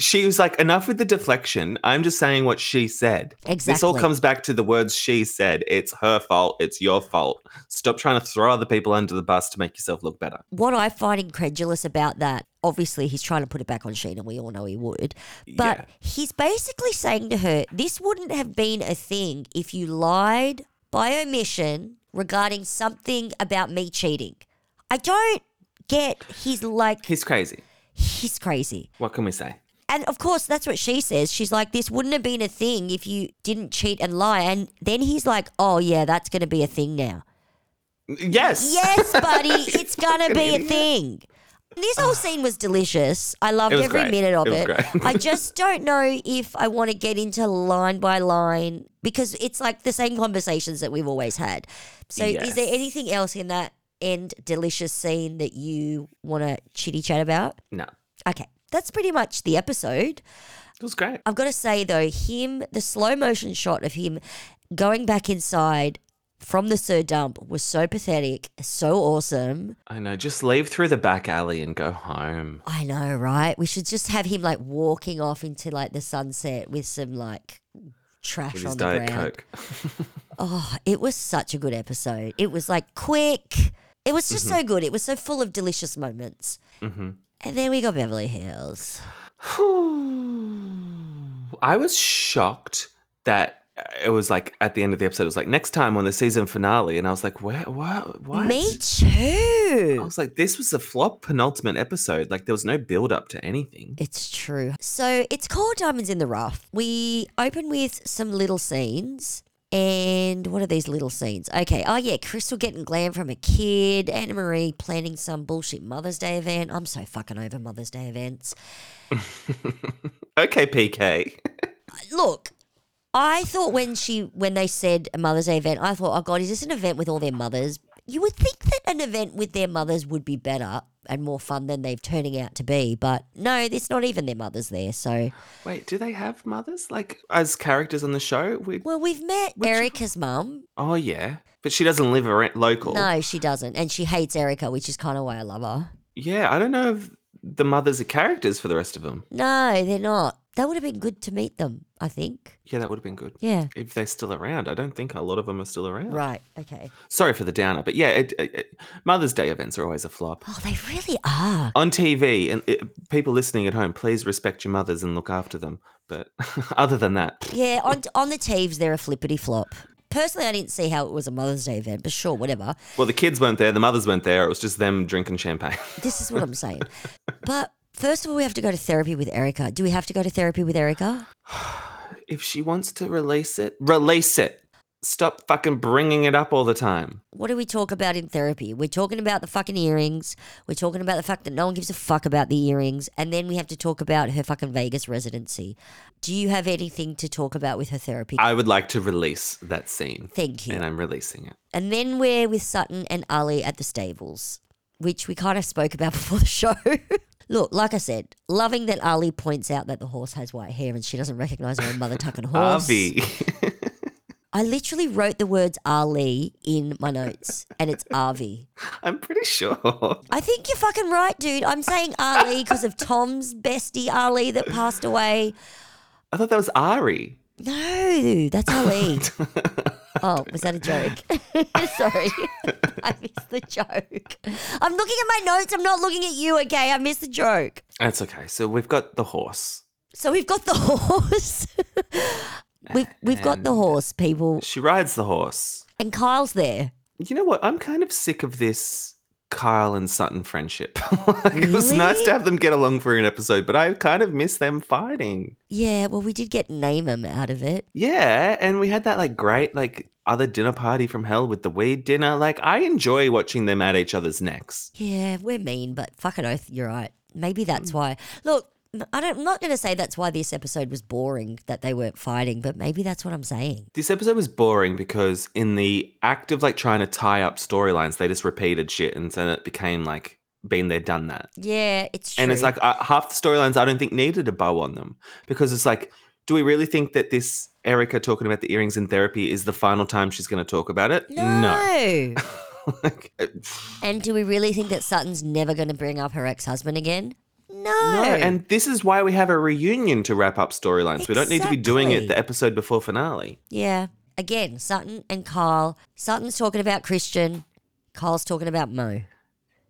she was like, Enough with the deflection. I'm just saying what she said. This all comes back to the words she said. It's her fault. It's your fault. Stop trying to throw other people under the bus to make yourself look better. what I find incredulous about that, obviously he's trying to put it back on Scheana. We all know he would. But Yeah. he's basically saying to her, this wouldn't have been a thing if you lied by omission regarding something about me cheating. I don't get he's like He's crazy. he's crazy. What can we say? And of course, that's what she says. She's like, this wouldn't have been a thing if you didn't cheat and lie. And then he's like, oh, yeah, that's going to be a thing now. Yes. Yes, buddy, it's going to be a thing. This whole scene was delicious. I loved every great. minute of It it. I just don't know if I want to get into line by line because it's like the same conversations that we've always had. So, is there anything else in that end delicious scene that you want to chitty chat about? No. Okay, that's pretty much the episode. It was great. I've got to say though, him the slow motion shot of him going back inside from the SUR dump was so pathetic, so awesome. I know. Just leave through the back alley and go home. I know, right? We should just have him like walking off into like the sunset with some like trash With on his the Diet ground. Coke. Oh, it was such a good episode. It was like quick. It was just so good. It was so full of delicious moments. hmm And then we got Beverly Hills. I was shocked that it was like at the end of the episode, it was like next time on the season finale, and I was like, "Where? What? What?" Me too. I was like, "This was a flop penultimate episode. Like there was no build up to anything." It's true. So it's called Diamonds in the Rough. We open with some little scenes. And what are these little scenes? Okay. Oh, yeah. Crystal getting glam from a kid. Annemarie planning some bullshit Mother's Day event. I'm so fucking over Mother's Day events. okay, PK. Look, I thought when she when they said a Mother's Day event, I thought, oh god, is this an event with all their mothers? You would think that an event with their mothers would be better and more fun than they've turning out to be. But no, there's not even their mothers there. So, Wait, do they have mothers like as characters on the show? We, well, we've met Erika's mum. oh yeah, but she doesn't live around local. No, she doesn't. And she hates Erika, which is kind of why I love her. Yeah, I don't know if the mothers are characters for the rest of them. No, they're not. That would have been good to meet them, I think. Yeah, that would have been good Yeah. if they're still around. I don't think a lot of them are still around. Right. Okay. Sorry for the downer, but yeah, it, it, it- Mother's Day events are always a flop. Oh, they really are. On TV, and it, people listening at home, please respect your mothers and look after them. But other than that, Yeah, on on the Teves, they're a flippity flop. Personally, I didn't see how it was a Mother's Day event, but sure, whatever. well, the kids weren't there, the mothers weren't there. It was just them drinking champagne. This is what I'm saying. But first of all, we have to go to therapy with Erika. Do we have to go to therapy with Erika? if she wants to release it, release it. Stop fucking bringing it up all the time. What do we talk about in therapy? We're talking about the fucking earrings. We're talking about the fact that no one gives a fuck about the earrings. And then we have to talk about her fucking Vegas residency. Do you have anything to talk about with her therapy? I would like to release that scene, Thank you. and I'm releasing it. And then we're with Sutton and Ali at the stables, which we kind of spoke about before the show. Look, like I said, loving that Ali points out that the horse has white hair and she doesn't recognize her own mother tucking horse. Avi. I literally wrote the words Ali in my notes, and it's Avi. I'm pretty sure. I think you're fucking right, dude. I'm saying Ali because of Tom's bestie Ally that passed away. I thought that was Ari. No, that's Ally. Oh, was that a joke? Sorry. I missed the joke. I'm looking at my notes. I'm not looking at you, okay? I missed the joke. That's okay. So we've got the horse. So we've got the horse. we've we've got the horse, people. She rides the horse. And Kyle's there. You know what? I'm kind of sick of this Kyle and Sutton friendship. like, It was nice to have them get along for an episode, but I kind of miss them fighting. Yeah, well, we did get Naaman out of it. Yeah, and we had that like great like other dinner party from hell with the weed dinner. Like I enjoy watching them at each other's necks. Yeah, we're mean, but fucking oath, you're right. Maybe that's mm. why. Look, I don't, I'm not going to say that's why this episode was boring, that they weren't fighting, but maybe that's what I'm saying. This episode was boring because in the act of like trying to tie up storylines, they just repeated shit, and so it became like been there, done that. Yeah, it's true. And it's like uh, half the storylines I don't think needed a bow on them because it's like, do we really think that this Erika talking about the earrings in therapy is the final time she's going to talk about it? no. Like, uh, and do we really think that Sutton's never going to bring up her ex husband again? No. no, and this is why we have a reunion to wrap up storylines. We don't need to be doing it Exactly. the episode before finale. yeah. Again, Sutton and Kyle. Sutton's talking about Christian. Kyle's talking about Mo.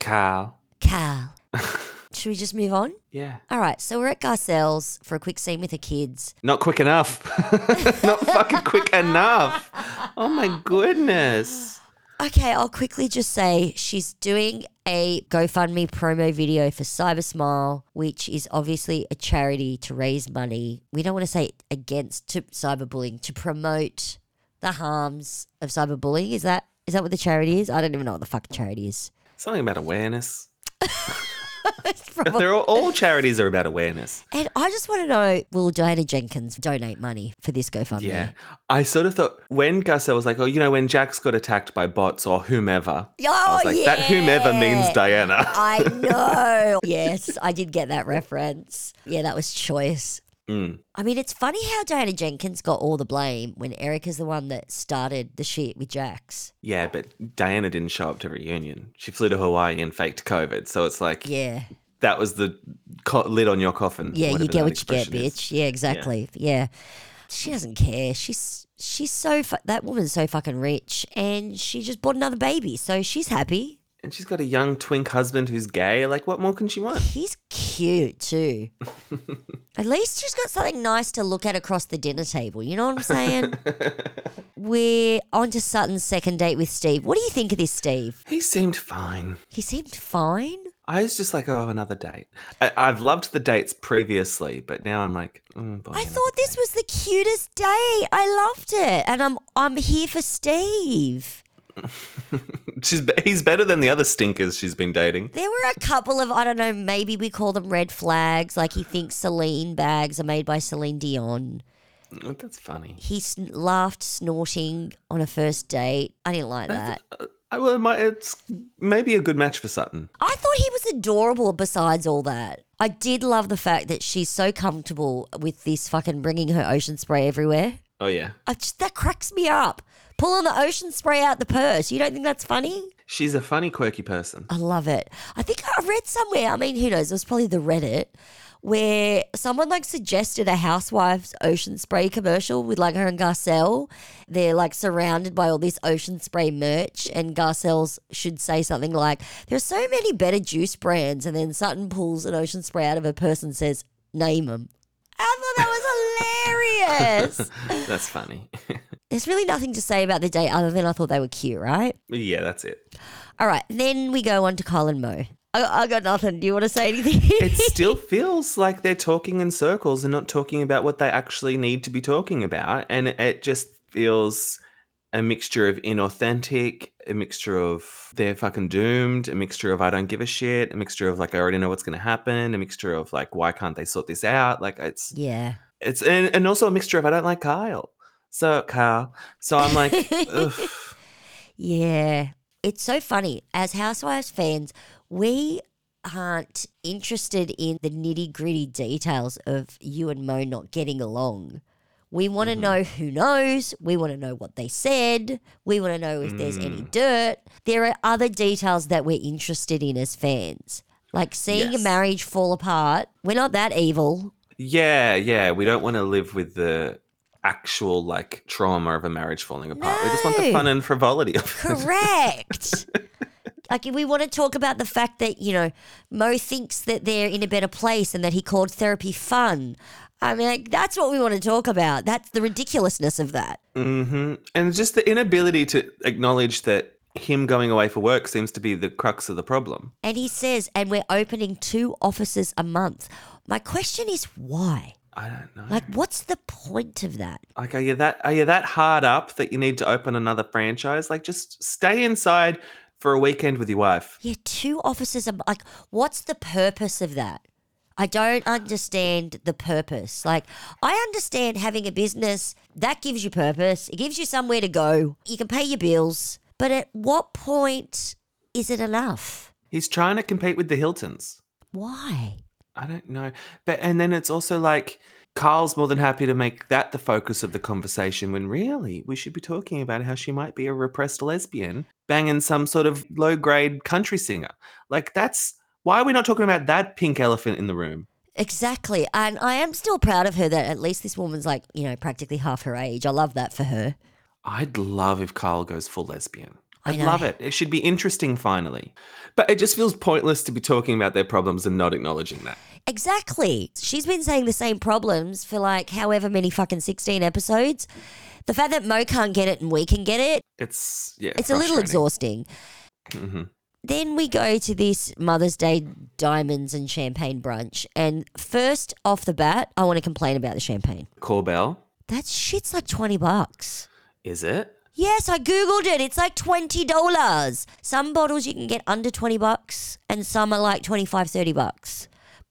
Carl. Cal. Should we just move on? Yeah. All right, so we're at Garcelle's for a quick scene with the kids. Not quick enough. Not fucking quick enough. Oh my goodness. Okay, I'll quickly just say she's doing a GoFundMe promo video for Cybersmile, which is obviously a charity to raise money. We don't want to say against to cyberbullying, to promote the harms of cyberbullying. Is that is that what the charity is? I don't even know what the fucking charity is. Something about awareness. Probably- They're all, all charities are about awareness. and I just want to know: Will Diana Jenkins donate money for this GoFundMe? Yeah. I sort of thought when Garcelle was like, oh, you know, when Jax got attacked by bots or whomever, I Oh, was like, that whomever means. Diana. I know. yes, I did get that reference. Yeah, that was choice. Mm. I mean, it's funny how Diana Jenkins got all the blame when Erika's the one that started the shit with Jax. Yeah, but Diana didn't show up to reunion. She flew to Hawaii and faked COVID. So it's like, Yeah. that was the co- lid on your coffin. Yeah, you get what you get, is. bitch. Yeah, exactly. Yeah. She doesn't care. She's she's so fu- that woman's so fucking rich and she just bought another baby. So she's happy. And she's got a young twink husband who's gay. Like, what more can she want? He's cute too. At least she's got something nice to look at across the dinner table. You know what I'm saying? We're on to Sutton's second date with Steve. What do you think of this, Steve? He seemed fine. He seemed fine. I was just like, oh, another date. I- I've loved the dates previously, but now I'm like, mm, boy, I thought this was the cutest date. I loved it, and I'm I'm here for Steve. She's he's better than the other stinkers she's been dating. There were a couple of I don't know, maybe we call them red flags. Like he thinks Celine bags are made by Celine Dion. Oh, That's funny. He sn- laughed snorting on a first date. I didn't like that. Uh, I, well, might, it's maybe a good match for Sutton. I thought he was adorable besides all that. I did love the fact that she's so comfortable with this fucking bringing her ocean spray everywhere. Oh yeah, I just, that cracks me up. Pulling the ocean spray out the purse. You don't think that's funny? she's a funny, quirky person. I love it. I think I read somewhere, I mean, who knows, it was probably the Reddit, where someone like suggested a Housewives ocean spray commercial with like her and Garcelle. They're like surrounded by all this ocean spray merch, and Garcelle's should say something like, There's so many better juice brands. And then Sutton pulls an ocean spray out of her purse and says, Name them. I thought that was hilarious. That's funny. There's really nothing to say about the date other than I thought they were cute, right? yeah, that's it. All right, then we go on to Colin Moe. I, I got nothing. Do you want to say anything? It still feels like they're talking in circles and not talking about what they actually need to be talking about, and it just feels a mixture of inauthentic, a mixture of they're fucking doomed, a mixture of I don't give a shit, a mixture of like I already know what's going to happen, a mixture of like why can't they sort this out? Like it's yeah. it's and, and also a mixture of I don't like Kyle. So Kyle, so I'm like. Yeah. It's so funny. As Housewives fans, we aren't interested in the nitty gritty details of you and Mo not getting along. We want to mm-hmm. know who knows. We want to know what they said. We want to know if there's any mm. dirt. There are other details that we're interested in as fans. Like seeing a marriage fall apart. We're not that evil. yeah, yeah. We don't want to live with the actual like trauma of a marriage falling apart. We just want the fun and frivolity of it. Correct. like we want to talk about the fact that, you know, Mo thinks that they're in a better place and that he called therapy fun. I mean, like, that's what we want to talk about. That's the ridiculousness of that. hmm And just the inability to acknowledge that him going away for work seems to be the crux of the problem. And he says, and we're opening two offices a month. My question is why? I don't know. Like, what's the point of that? Like, are you that are you that hard up that you need to open another franchise? Like, just stay inside for a weekend with your wife. Yeah, two offices. A, like, what's the purpose of that? I don't understand the purpose. Like, I understand having a business that gives you purpose. It gives you somewhere to go. You can pay your bills. But at what point is it enough? He's trying to compete with the Hiltons. Why? I don't know. But and then it's also like Carl's more than happy to make that the focus of the conversation when really we should be talking about how she might be a repressed lesbian banging some sort of low grade country singer. Like that's why are we not talking about that pink elephant in the room? Exactly. And I am still proud of her that at least this woman's like, you know, practically half her age. I love that for her. I'd love if Carl goes full lesbian. I I'd love it. It should be interesting finally. But it just feels pointless to be talking about their problems and not acknowledging that. Exactly. She's been saying the same problems for like however many fucking 16 episodes. The fact that Mo can't get it and we can get it, It's yeah. it's a little exhausting. hmm Then we go to this Mother's Day diamonds and champagne brunch. And first off the bat, I want to complain about the champagne. Korbel, That shit's like 20 bucks. is it? Yes, I googled it. It's like $20. Some bottles you can get under 20 bucks and some are like 25 30 bucks.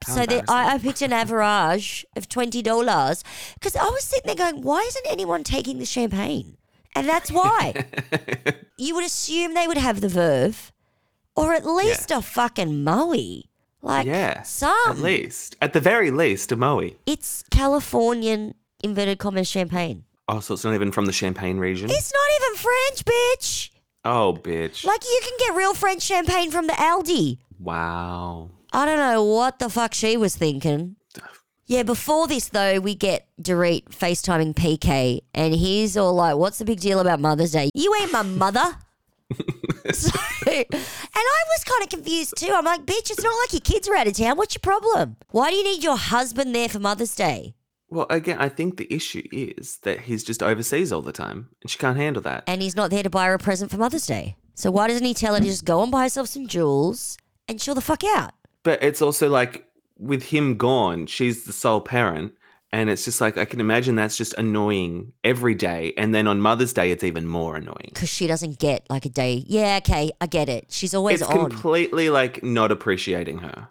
How so that I, I picked an average of $20 because I was sitting there going, why isn't anyone taking the champagne? And that's why. you would assume they would have the Veuve or at least a fucking Moe. Like yeah. some. At least. At the very least, a Moe. It's Californian inverted commas champagne. Oh, so it's not even from the Champagne region? It's not even French, bitch. oh, bitch. Like you can get real French champagne from the Aldi. wow. I don't know what the fuck she was thinking. Yeah, before this though, we get Dorit FaceTiming PK, and he's all like, "What's the big deal about Mother's Day? You ain't my mother." so, and I was kind of confused too. I'm like, "Bitch, it's not like your kids are out of town. What's your problem? Why do you need your husband there for Mother's Day?" Well, again, I think the issue is that he's just overseas all the time and she can't handle that. And he's not there to buy her a present for Mother's Day. So why doesn't he tell her to just go and buy herself some jewels and chill the fuck out? But it's also like with him gone, she's the sole parent. And it's just like, I can imagine that's just annoying every day. And then on Mother's Day, it's even more annoying. Because she doesn't get like a day. Yeah, okay, I get it. She's always It's on. completely like not appreciating her.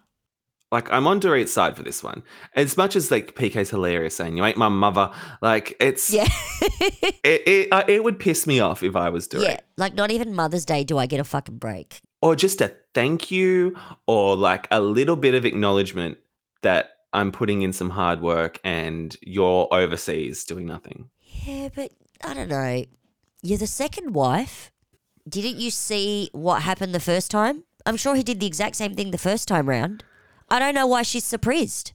Like I'm on Dorit's side for this one. As much as like PK's hilarious saying you ain't my mother, like it's Yeah. it it, uh, it would piss me off if I was Dorit. yeah. Like, not even Mother's Day do I get a fucking break. Or just a thank you or like a little bit of acknowledgement that I'm putting in some hard work and you're overseas doing nothing. Yeah, but I don't know. You're the second wife. Didn't you see what happened the first time? I'm sure he did the exact same thing the first time round. I don't know why she's surprised.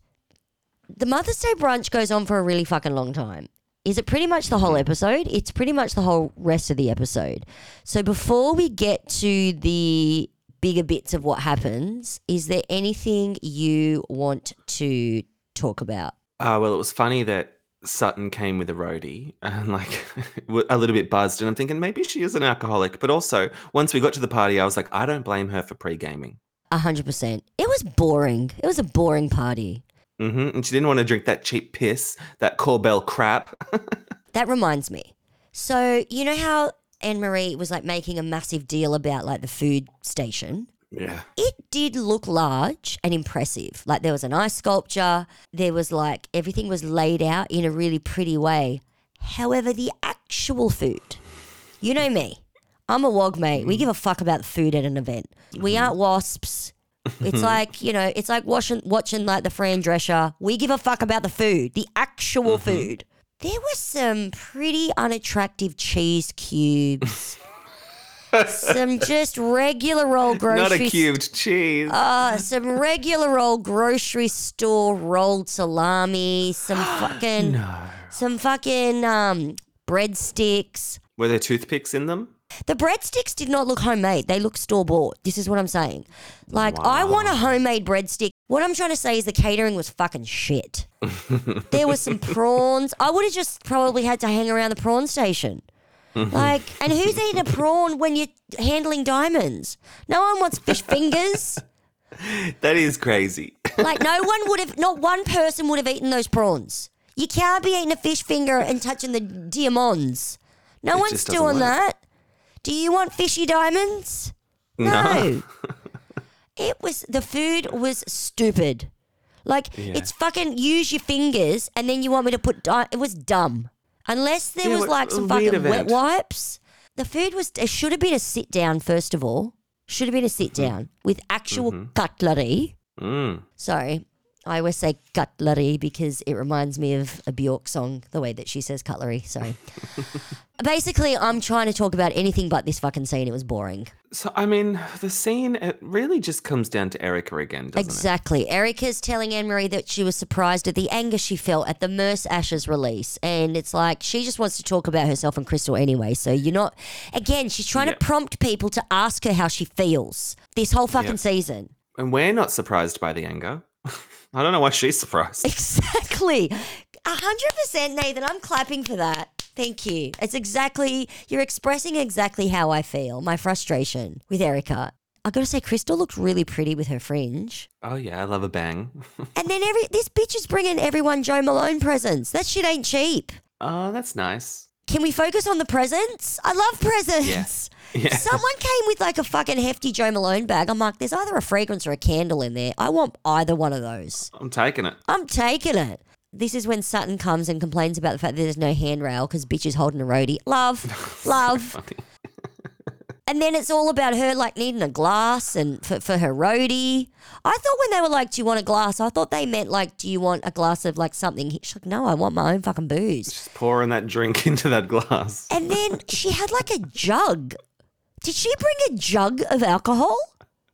The Mother's Day brunch goes on for a really fucking long time. Is it pretty much the whole episode? It's pretty much the whole rest of the episode. So before we get to the bigger bits of what happens, is there anything you want to talk about? Uh, well, it was funny that Sutton came with a roadie and like a little bit buzzed. And I'm thinking maybe she is an alcoholic. But also, once we got to the party, I was like, I don't blame her for pre gaming. A hundred percent. It was boring. It was a boring party. hmm And she didn't want to drink that cheap piss, that Korbel crap. That reminds me. So you know how Annemarie was like making a massive deal about like the food station. yeah. It did look large and impressive. Like there was an ice sculpture. There was like everything was laid out in a really pretty way. However, the actual food, you know me. I'm a wog mate. We mm-hmm. give a fuck about the food at an event. We mm-hmm. aren't wasps. It's like, you know, it's like watching watching like the Fran Drescher. We give a fuck about the food, the actual mm-hmm. food. There were some pretty unattractive cheese cubes. some just regular old grocery Not a cubed cheese. uh, some regular old grocery store rolled salami, some fucking no. some fucking um breadsticks. Were there toothpicks in them? The breadsticks did not look homemade. They look store bought. This is what I'm saying. Like, I want a homemade breadstick. What I'm trying to say is the catering was fucking shit. there was some prawns. I would have just probably had to hang around the prawn station. Like, and who's eating a prawn when you're handling diamonds? No one wants fish fingers. That is crazy. Like no one would have, not one person would have eaten those prawns. You can't be eating a fish finger and touching the diamonds. No It one's just doesn't doing work. that. Do you want fishy diamonds? No. it was the food was stupid. Like Yeah. it's fucking use your fingers and then you want me to put di- it was dumb. Unless there Yeah, was like some fucking wet wipes. The food was it should have been a sit down first of all. Should have been a sit down with actual cutlery. Mm. Sorry. I always say cutlery because it reminds me of a Bjork song, the way that she says cutlery. Sorry. Basically, I'm trying to talk about anything but this fucking scene. It was boring. So, I mean, the scene, it really just comes down to Erika again, doesn't it? exactly. Erika's telling Annemarie that she was surprised at the anger she felt at the Merce Ashes release. And it's like she just wants to talk about herself and Crystal anyway. So you're not, again, she's trying Yeah. to prompt people to ask her how she feels this whole fucking Yeah. season. And we're not surprised by the anger. I don't know why she's surprised. Exactly. A hundred percent, Nathan. I'm clapping for that. Thank you. It's exactly you're expressing exactly how I feel. My frustration with Erika. I gotta say, Crystal looked really pretty with her fringe. Oh, yeah, I love a bang. And then every this bitch is bringing everyone Jo Malone presents. That shit ain't cheap. oh, that's nice. Can we focus on the presents? I love presents. Yeah. Someone came with like a fucking hefty Jo Malone bag. I'm like, there's either a fragrance or a candle in there. I want either one of those. I'm taking it. I'm taking it. This is when Sutton comes and complains about the fact that there's no handrail because bitch is holding a roadie. Love, love. Funny. And then it's all about her like needing a glass and for, for her roadie. I thought when they were like, "Do you want a glass?" I thought they meant like, "Do you want a glass of like something?" She's like, "No, I want my own fucking booze." Just pouring that drink into that glass. And then she had like a jug. Did she bring a jug of alcohol?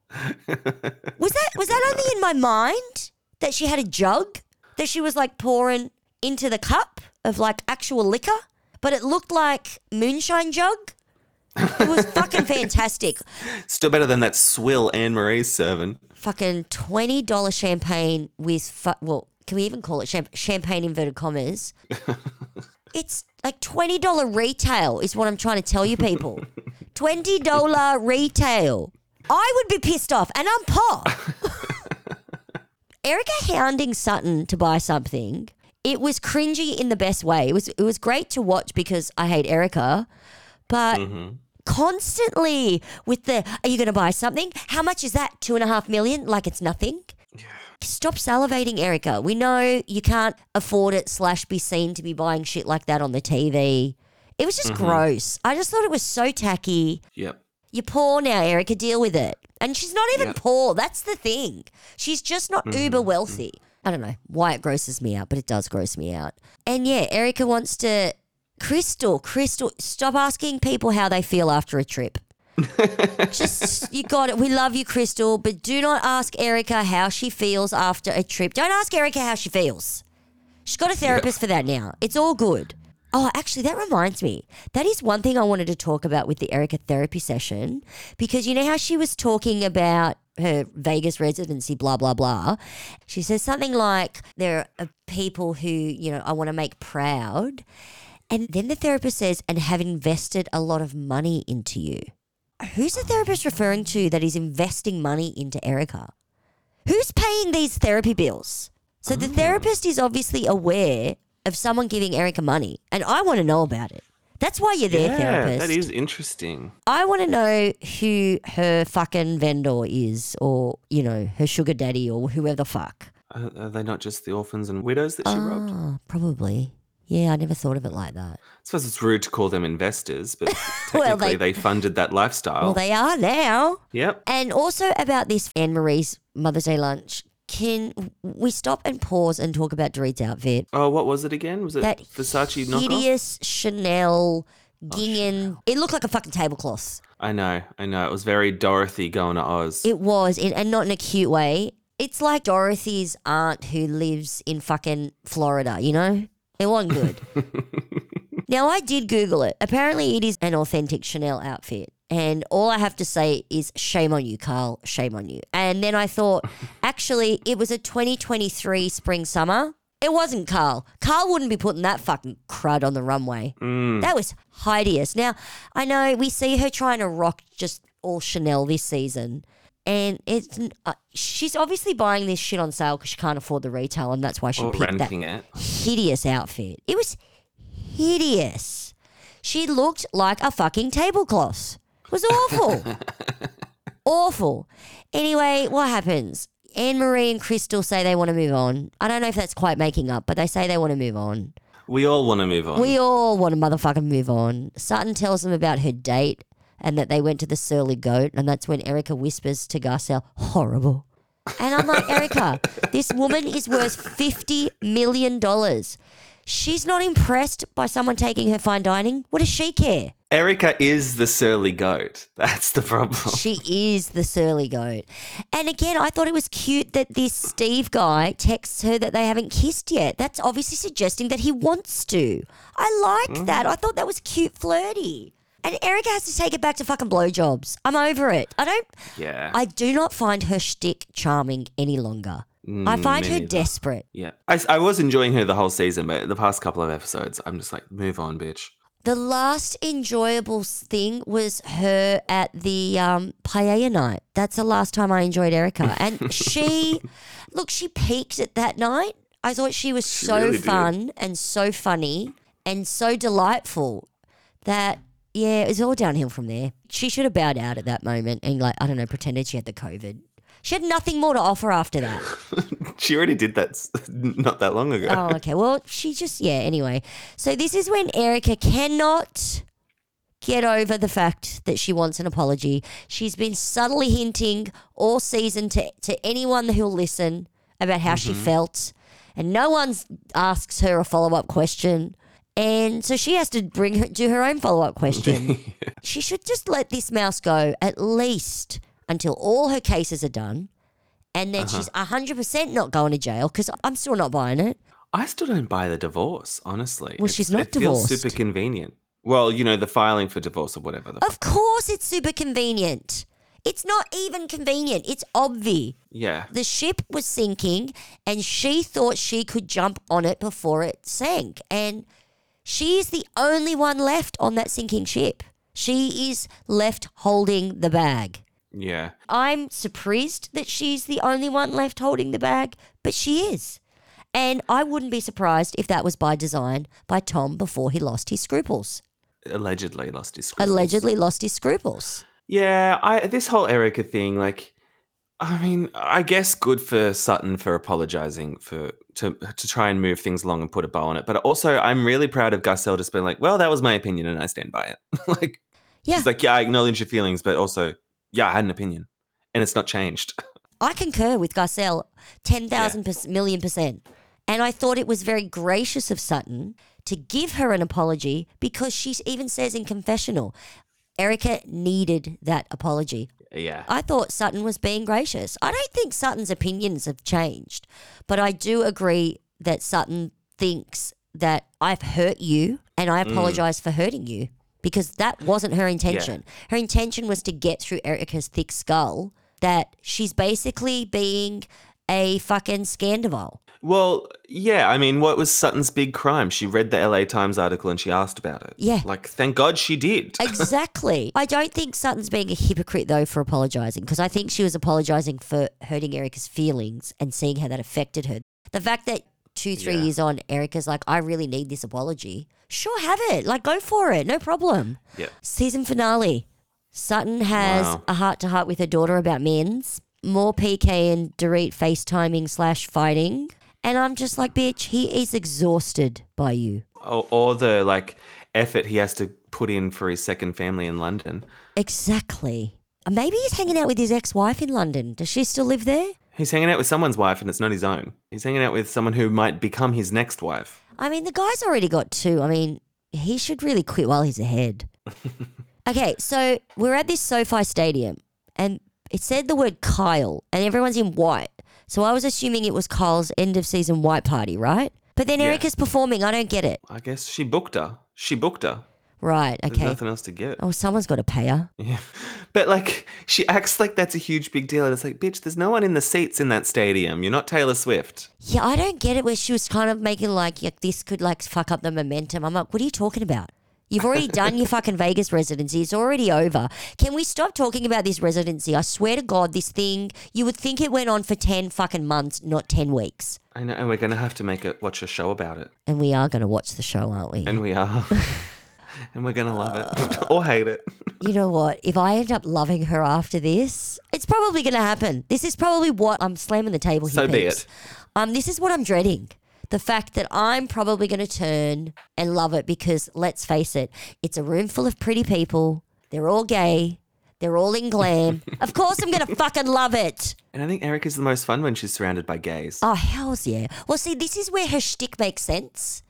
Was that was that only in my mind that she had a jug that she was like pouring into the cup of like actual liquor? But it looked like moonshine jug. It was fucking fantastic. Still better than that swill Annemarie's serving. Fucking twenty dollar champagne with fu- well, can we even call it champ- champagne inverted commas? it's like twenty dollar retail is what I'm trying to tell you people. Twenty dollar retail. I would be pissed off, and I'm pop. Erika hounding Sutton to buy something. It was cringy in the best way. It was it was great to watch because I hate Erika, but mm-hmm. Constantly with the are you going to buy something? How much is that? Two and a half million? Like it's nothing. Yeah. Stop salivating, Erika. We know you can't afford it slash be seen to be buying shit like that on the TV. It was just mm-hmm. gross. I just thought it was so tacky. Yep. You're poor now, Erika. Deal with it. And she's not even Yeah. poor. That's the thing. She's just not mm-hmm. uber wealthy. I don't know why it grosses me out, but it does gross me out. And yeah, Erika wants to. Crystal, Crystal, stop asking people how they feel after a trip. Just, you got it. We love you, Crystal, but do not ask Erika how she feels after a trip. Don't ask Erika how she feels. She's got a therapist for that now. It's all good. Oh, actually, that reminds me. That is one thing I wanted to talk about with the Erika therapy session because you know how she was talking about her Vegas residency, blah, blah, blah. She says something like, There are people who, you know, I want to make proud. And then the therapist says, and have invested a lot of money into you. Who's the therapist referring to that is investing money into Erika? Who's paying these therapy bills? So the oh. therapist is obviously aware of someone giving Erika money, and I want to know about it. That's why you're there, yeah, therapist. that is interesting. I want to know who her fucking vendor is, or you know, her sugar daddy, or whoever the fuck. Are, are they not just the orphans and widows that she robbed? Oh, probably. Yeah, I never thought of it like that. I suppose it's rude to call them investors, but Well, technically they- they, funded that lifestyle. Well, they are now. yep. And also about this Annemarie's Mother's Day lunch. Can we stop and pause and talk about Dorit's outfit? Oh, what was it again? Was it That Versace knockoff? hideous Chanel oh, gingham. It looked like a fucking tablecloth. I know, I know. It was very Dorothy going to Oz. It was, in, and not in a cute way. It's like Dorothy's aunt who lives in fucking Florida, you know? It wasn't good. now, I did Google it. Apparently, it is an authentic Chanel outfit. And all I have to say is shame on you, Karl. Shame on you. And then I thought, actually, it was a 2023 spring summer. It wasn't Karl. Karl wouldn't be putting that fucking crud on the runway. Mm. That was hideous. Now, I know we see her trying to rock just all Chanel this season. And it's uh, she's obviously buying this shit on sale because she can't afford the retail, and that's why she or picked that renting it. hideous outfit. It was hideous. She looked like a fucking tablecloth. It was awful. awful. Anyway, what happens? Annemarie and Crystal say they want to move on. I don't know if that's quite making up, but they say they want to move on. We all want to move on. We all want to motherfucking move on. Sutton tells them about her date and that they went to the Surly Goat, and that's when Erika whispers to Garcelle, horrible. And I'm like, Erika, this woman is worth $50 million. She's not impressed by someone taking her fine dining. What does she care? Erika is the surly goat. That's the problem. She is the surly goat. And again, I thought it was cute that this Steve guy texts her that they haven't kissed yet. That's obviously suggesting that he wants to. I liked mm. that. I thought that was cute, flirty. And Erika has to take it back to fucking blowjobs. I'm over it. I don't. Yeah. I do not find her shtick charming any longer. I find her neither. desperate. yeah. I, I was enjoying her the whole season, but the past couple of episodes, I'm just like, move on, bitch. The last enjoyable thing was her at the um, paella night. That's the last time I enjoyed Erika. And she, look, she peaked at that night. I thought she was so really did. fun and so funny and so delightful that, yeah, it was all downhill from there. She should have bowed out at that moment and, like, I don't know, pretended she had the COVID. She had nothing more to offer after that. She already did that s- not that long ago. Oh, okay. Well, she just, yeah, anyway. So this is when Erika cannot get over the fact that she wants an apology. She's been subtly hinting all season to, to anyone who'll listen about how she mm-hmm. felt, and no one asks her a follow up question. And so she has to bring her, do her own follow up question. She should just let this mouse go at least until all her cases are done. And then uh-huh. she's 100% not going to jail because I'm still not buying it. I still don't buy the divorce, honestly. Well, she's not it feels divorced. super convenient. Well, you know, the filing for divorce or whatever. Of course, it's super convenient. It's not even convenient. It's obvi. yeah. The ship was sinking, and she thought she could jump on it before it sank. And she is the only one left on that sinking ship. She is left holding the bag. Yeah. I'm surprised that she's the only one left holding the bag, but she is. And I wouldn't be surprised if that was by design by Tom before he lost his scruples. Allegedly lost his scruples. Allegedly lost his scruples. Yeah, I this whole Erika thing, like I mean, I guess good for Sutton for apologizing for to to try and move things along and put a bow on it. But also, I'm really proud of Garcelle just being like, "Well, that was my opinion, and I stand by it." like, Yeah. she's like, "Yeah, I acknowledge your feelings, but also, yeah, I had an opinion, and it's not changed." I concur with Garcelle 10,000 per- million percent. And I thought it was very gracious of Sutton to give her an apology because she even says in confessional, Erika needed that apology. Yeah, I thought Sutton was being gracious. I don't think Sutton's opinions have changed, but I do agree that Sutton thinks that I've hurt you and I mm. apologize for hurting you because that wasn't her intention. Her intention was to get through Erika's thick skull that she's basically being a fucking scandal. Well, yeah. I mean, what was Sutton's big crime? She read the LA Times article and she asked about it. Yeah. Like, thank God she did. Exactly. I don't think Sutton's being a hypocrite though for apologizing because I think she was apologizing for hurting Erika's feelings and seeing how that affected her. The fact that two, three Yeah. years on, Erika's like, I really need this apology. Sure, have it. Like, go for it. No problem. Yeah. Season finale. Sutton has Wow. a heart to heart with her daughter about men's. More PK and Dorit FaceTiming slash fighting. And I'm just like, bitch, he is exhausted by you. or, or the like effort he has to put in for his second family in London. Exactly. Maybe he's hanging out with his ex wife in London. Does she still live there? He's hanging out with someone's wife and it's not his own. He's hanging out with someone who might become his next wife. I mean, the guy's already got two. I mean, he should really quit while he's ahead. okay, so we're at this SoFi Stadium and it said the word Kyle and everyone's in white. So I was assuming it was Kyle's end of season white party, right? But then Yeah. Erika's performing. I don't get it. I guess she booked her. She booked her. Right, There's okay. nothing else to get. Oh, someone's got to pay her. Yeah. But like she acts like that's a huge big deal. And it's like, bitch, there's no one in the seats in that stadium. You're not Taylor Swift. Yeah, I don't get it where she was kind of making like, like this could like fuck up the momentum. I'm like, what are you talking about? You've already done your fucking Vegas residency. It's already over. Can we stop talking about this residency? I swear to God, this thing, you would think it went on for 10 fucking months, not 10 weeks. I know, and we're gonna have to make it watch a show about it. And we are going to watch the show, aren't we? And we are. and we're gonna love it. or hate it. you know what? If I end up loving her after this, it's probably going to happen. This is probably what I'm slamming the table here. So be it. Um, this is what I'm dreading. The fact that I'm probably going to turn and love it because let's face it, it's a room full of pretty people. They're all gay. They're all in glam. of course, I'm going to fucking love it. And I think Eric is the most fun when she's surrounded by gays. Oh, hells yeah. Well, see, this is where her shtick makes sense.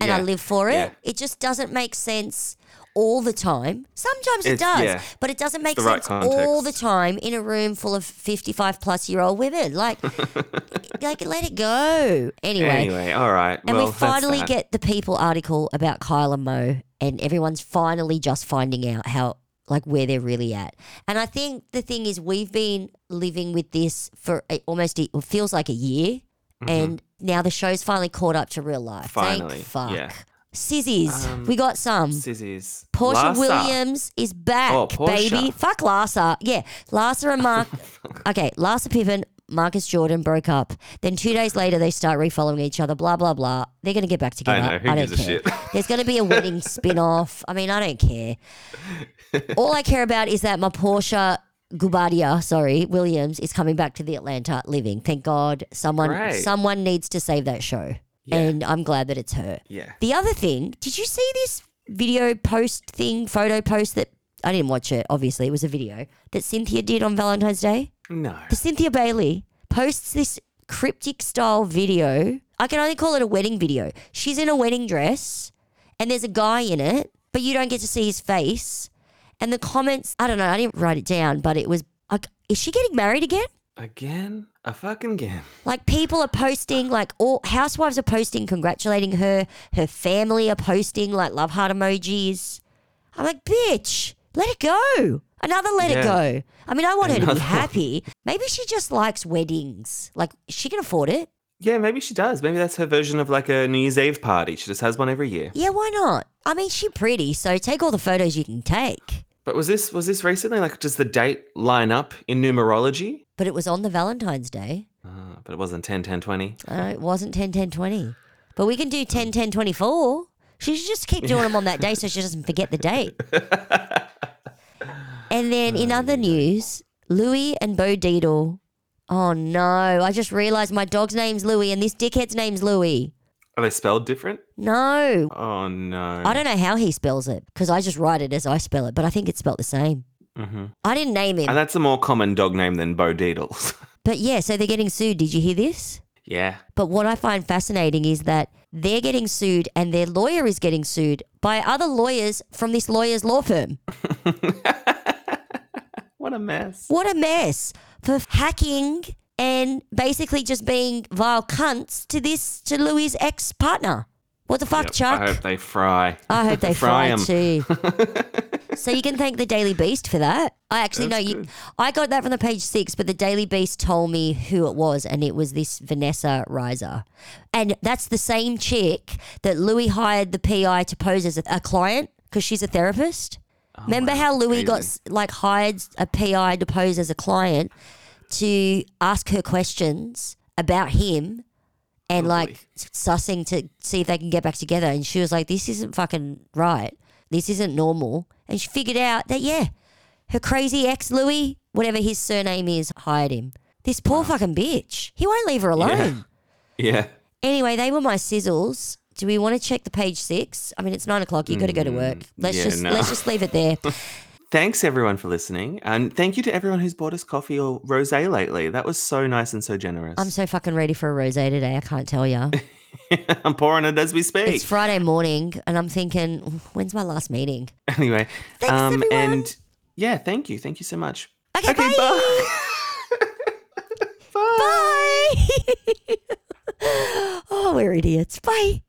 And I live for it. yeah. It just doesn't make sense all the time. Sometimes it It's- does, yeah. but it doesn't make the right sense all the context. time in a room full of 55 plus year old women. Like, like let it go. Anyway, Anyway, all right. and well, we that's finally that. get the People article about Kyle and Mo, and everyone's finally just finding out how, like, where they're really at. And I think the thing is, we've been living with this for a, almost, a, it feels like a year, and now the show's finally caught up to real life. Mm-hmm. Finally, Thank fuck. yeah. Sizzies, Um, we got some. Sizzies. Porsha Larsa. Williams is back, Oh, Porsha. baby. Fuck Larsa. Yeah, Larsa and Mark. okay, Larsa Pippen, Marcus Jordan broke up. Then two days later, they start refollowing each other. Blah blah blah. They're gonna get back together. know, who don't gives a care. shit? There's gonna be a wedding spin off. I mean, I don't care. All I care about is that my Porsha. Guobadia, sorry, Williams is coming back to the Atlanta living. Thank God, someone Great. someone needs to save that show, Yeah. and I'm glad that it's her. Yeah. The other thing, did you see this video post thing, photo post that I didn't watch it, obviously, it was a video that Cynthia did on Valentine's Day? No. The Cynthia Bailey posts this cryptic style video. I can only call it a wedding video. She's in a wedding dress and there's a guy in it, but you don't get to see his face. And the comments, I don't know, I didn't write it down, but it was like, is she getting married again? Again? A fucking again. Like people are posting, like all housewives are posting, congratulating her. Her family are posting like love heart emojis. I'm like, bitch, let it go. Another let it go. I mean, I want her to be happy. Maybe she just likes weddings. Like she can afford it. Yeah, maybe she does. Maybe that's her version of like a New Year's Eve party. She just has one every year. Yeah, why not? I mean, she's pretty, so take all the photos you can take. But was this was this recently? Like, does the date line up in numerology? But it was on the Valentine's Day. Uh, but it wasn't 10, 10, 20. Uh, it wasn't 10, 10, 20. But we can do 10, 10, 24. She should just keep doing them on that day so she doesn't forget the date. and then in other news, Louis and Bo Deedle Oh no! I just realised my dog's name's Louis and this dickhead's name's Louie. Are they spelled different? No, Oh no. I don't know how he spells it because I just write it as I spell it, but I think it's spelled the same. hmm I didn't name him, And that's a more common dog name than Bo Deedles. but yeah. So they're getting sued. Did you hear this? yeah. But what I find fascinating is that they're getting sued and their lawyer is getting sued by other lawyers from this lawyer's law firm. What a mess. What a mess for hacking and basically just being vile cunts to this to Louis' ex partner. What the fuck, Yep, Chuck? I hope they fry. I hope they fry, 'em. too. so you can thank the Daily Beast for that. I actually know you. good. I got that from the page six, but the Daily Beast told me who it was, and it was this Vanessa Reiser, and that's the same chick that Louis hired the PI to pose as a, a client because she's a therapist. Oh Remember Oh, wow, how Louis got crazy. like hired a PI to pose as a client to ask her questions about him and like sussing to see if they can get back together. And she was like, "This isn't fucking right. This isn't normal." And she figured out that yeah, her crazy ex Louis, whatever his surname is, hired him. This poor fucking bitch. He won't leave her alone. Yeah. Anyway, they were my sizzles. Do we want to check the page six? I mean, it's nine o'clock. You got to go to work. Let's Mm, yeah, just no. let's just leave it there. Thanks everyone for listening, and thank you to everyone who's bought us coffee or rosé lately. That was so nice and so generous. I'm so fucking ready for a rosé today. I can't tell you. I'm pouring it as we speak. It's Friday morning, and I'm thinking, when's my last meeting? anyway, Thanks, um, everyone. and yeah, thank you, thank you so much. Okay, bye. bye. Bye. oh, we're idiots. Bye.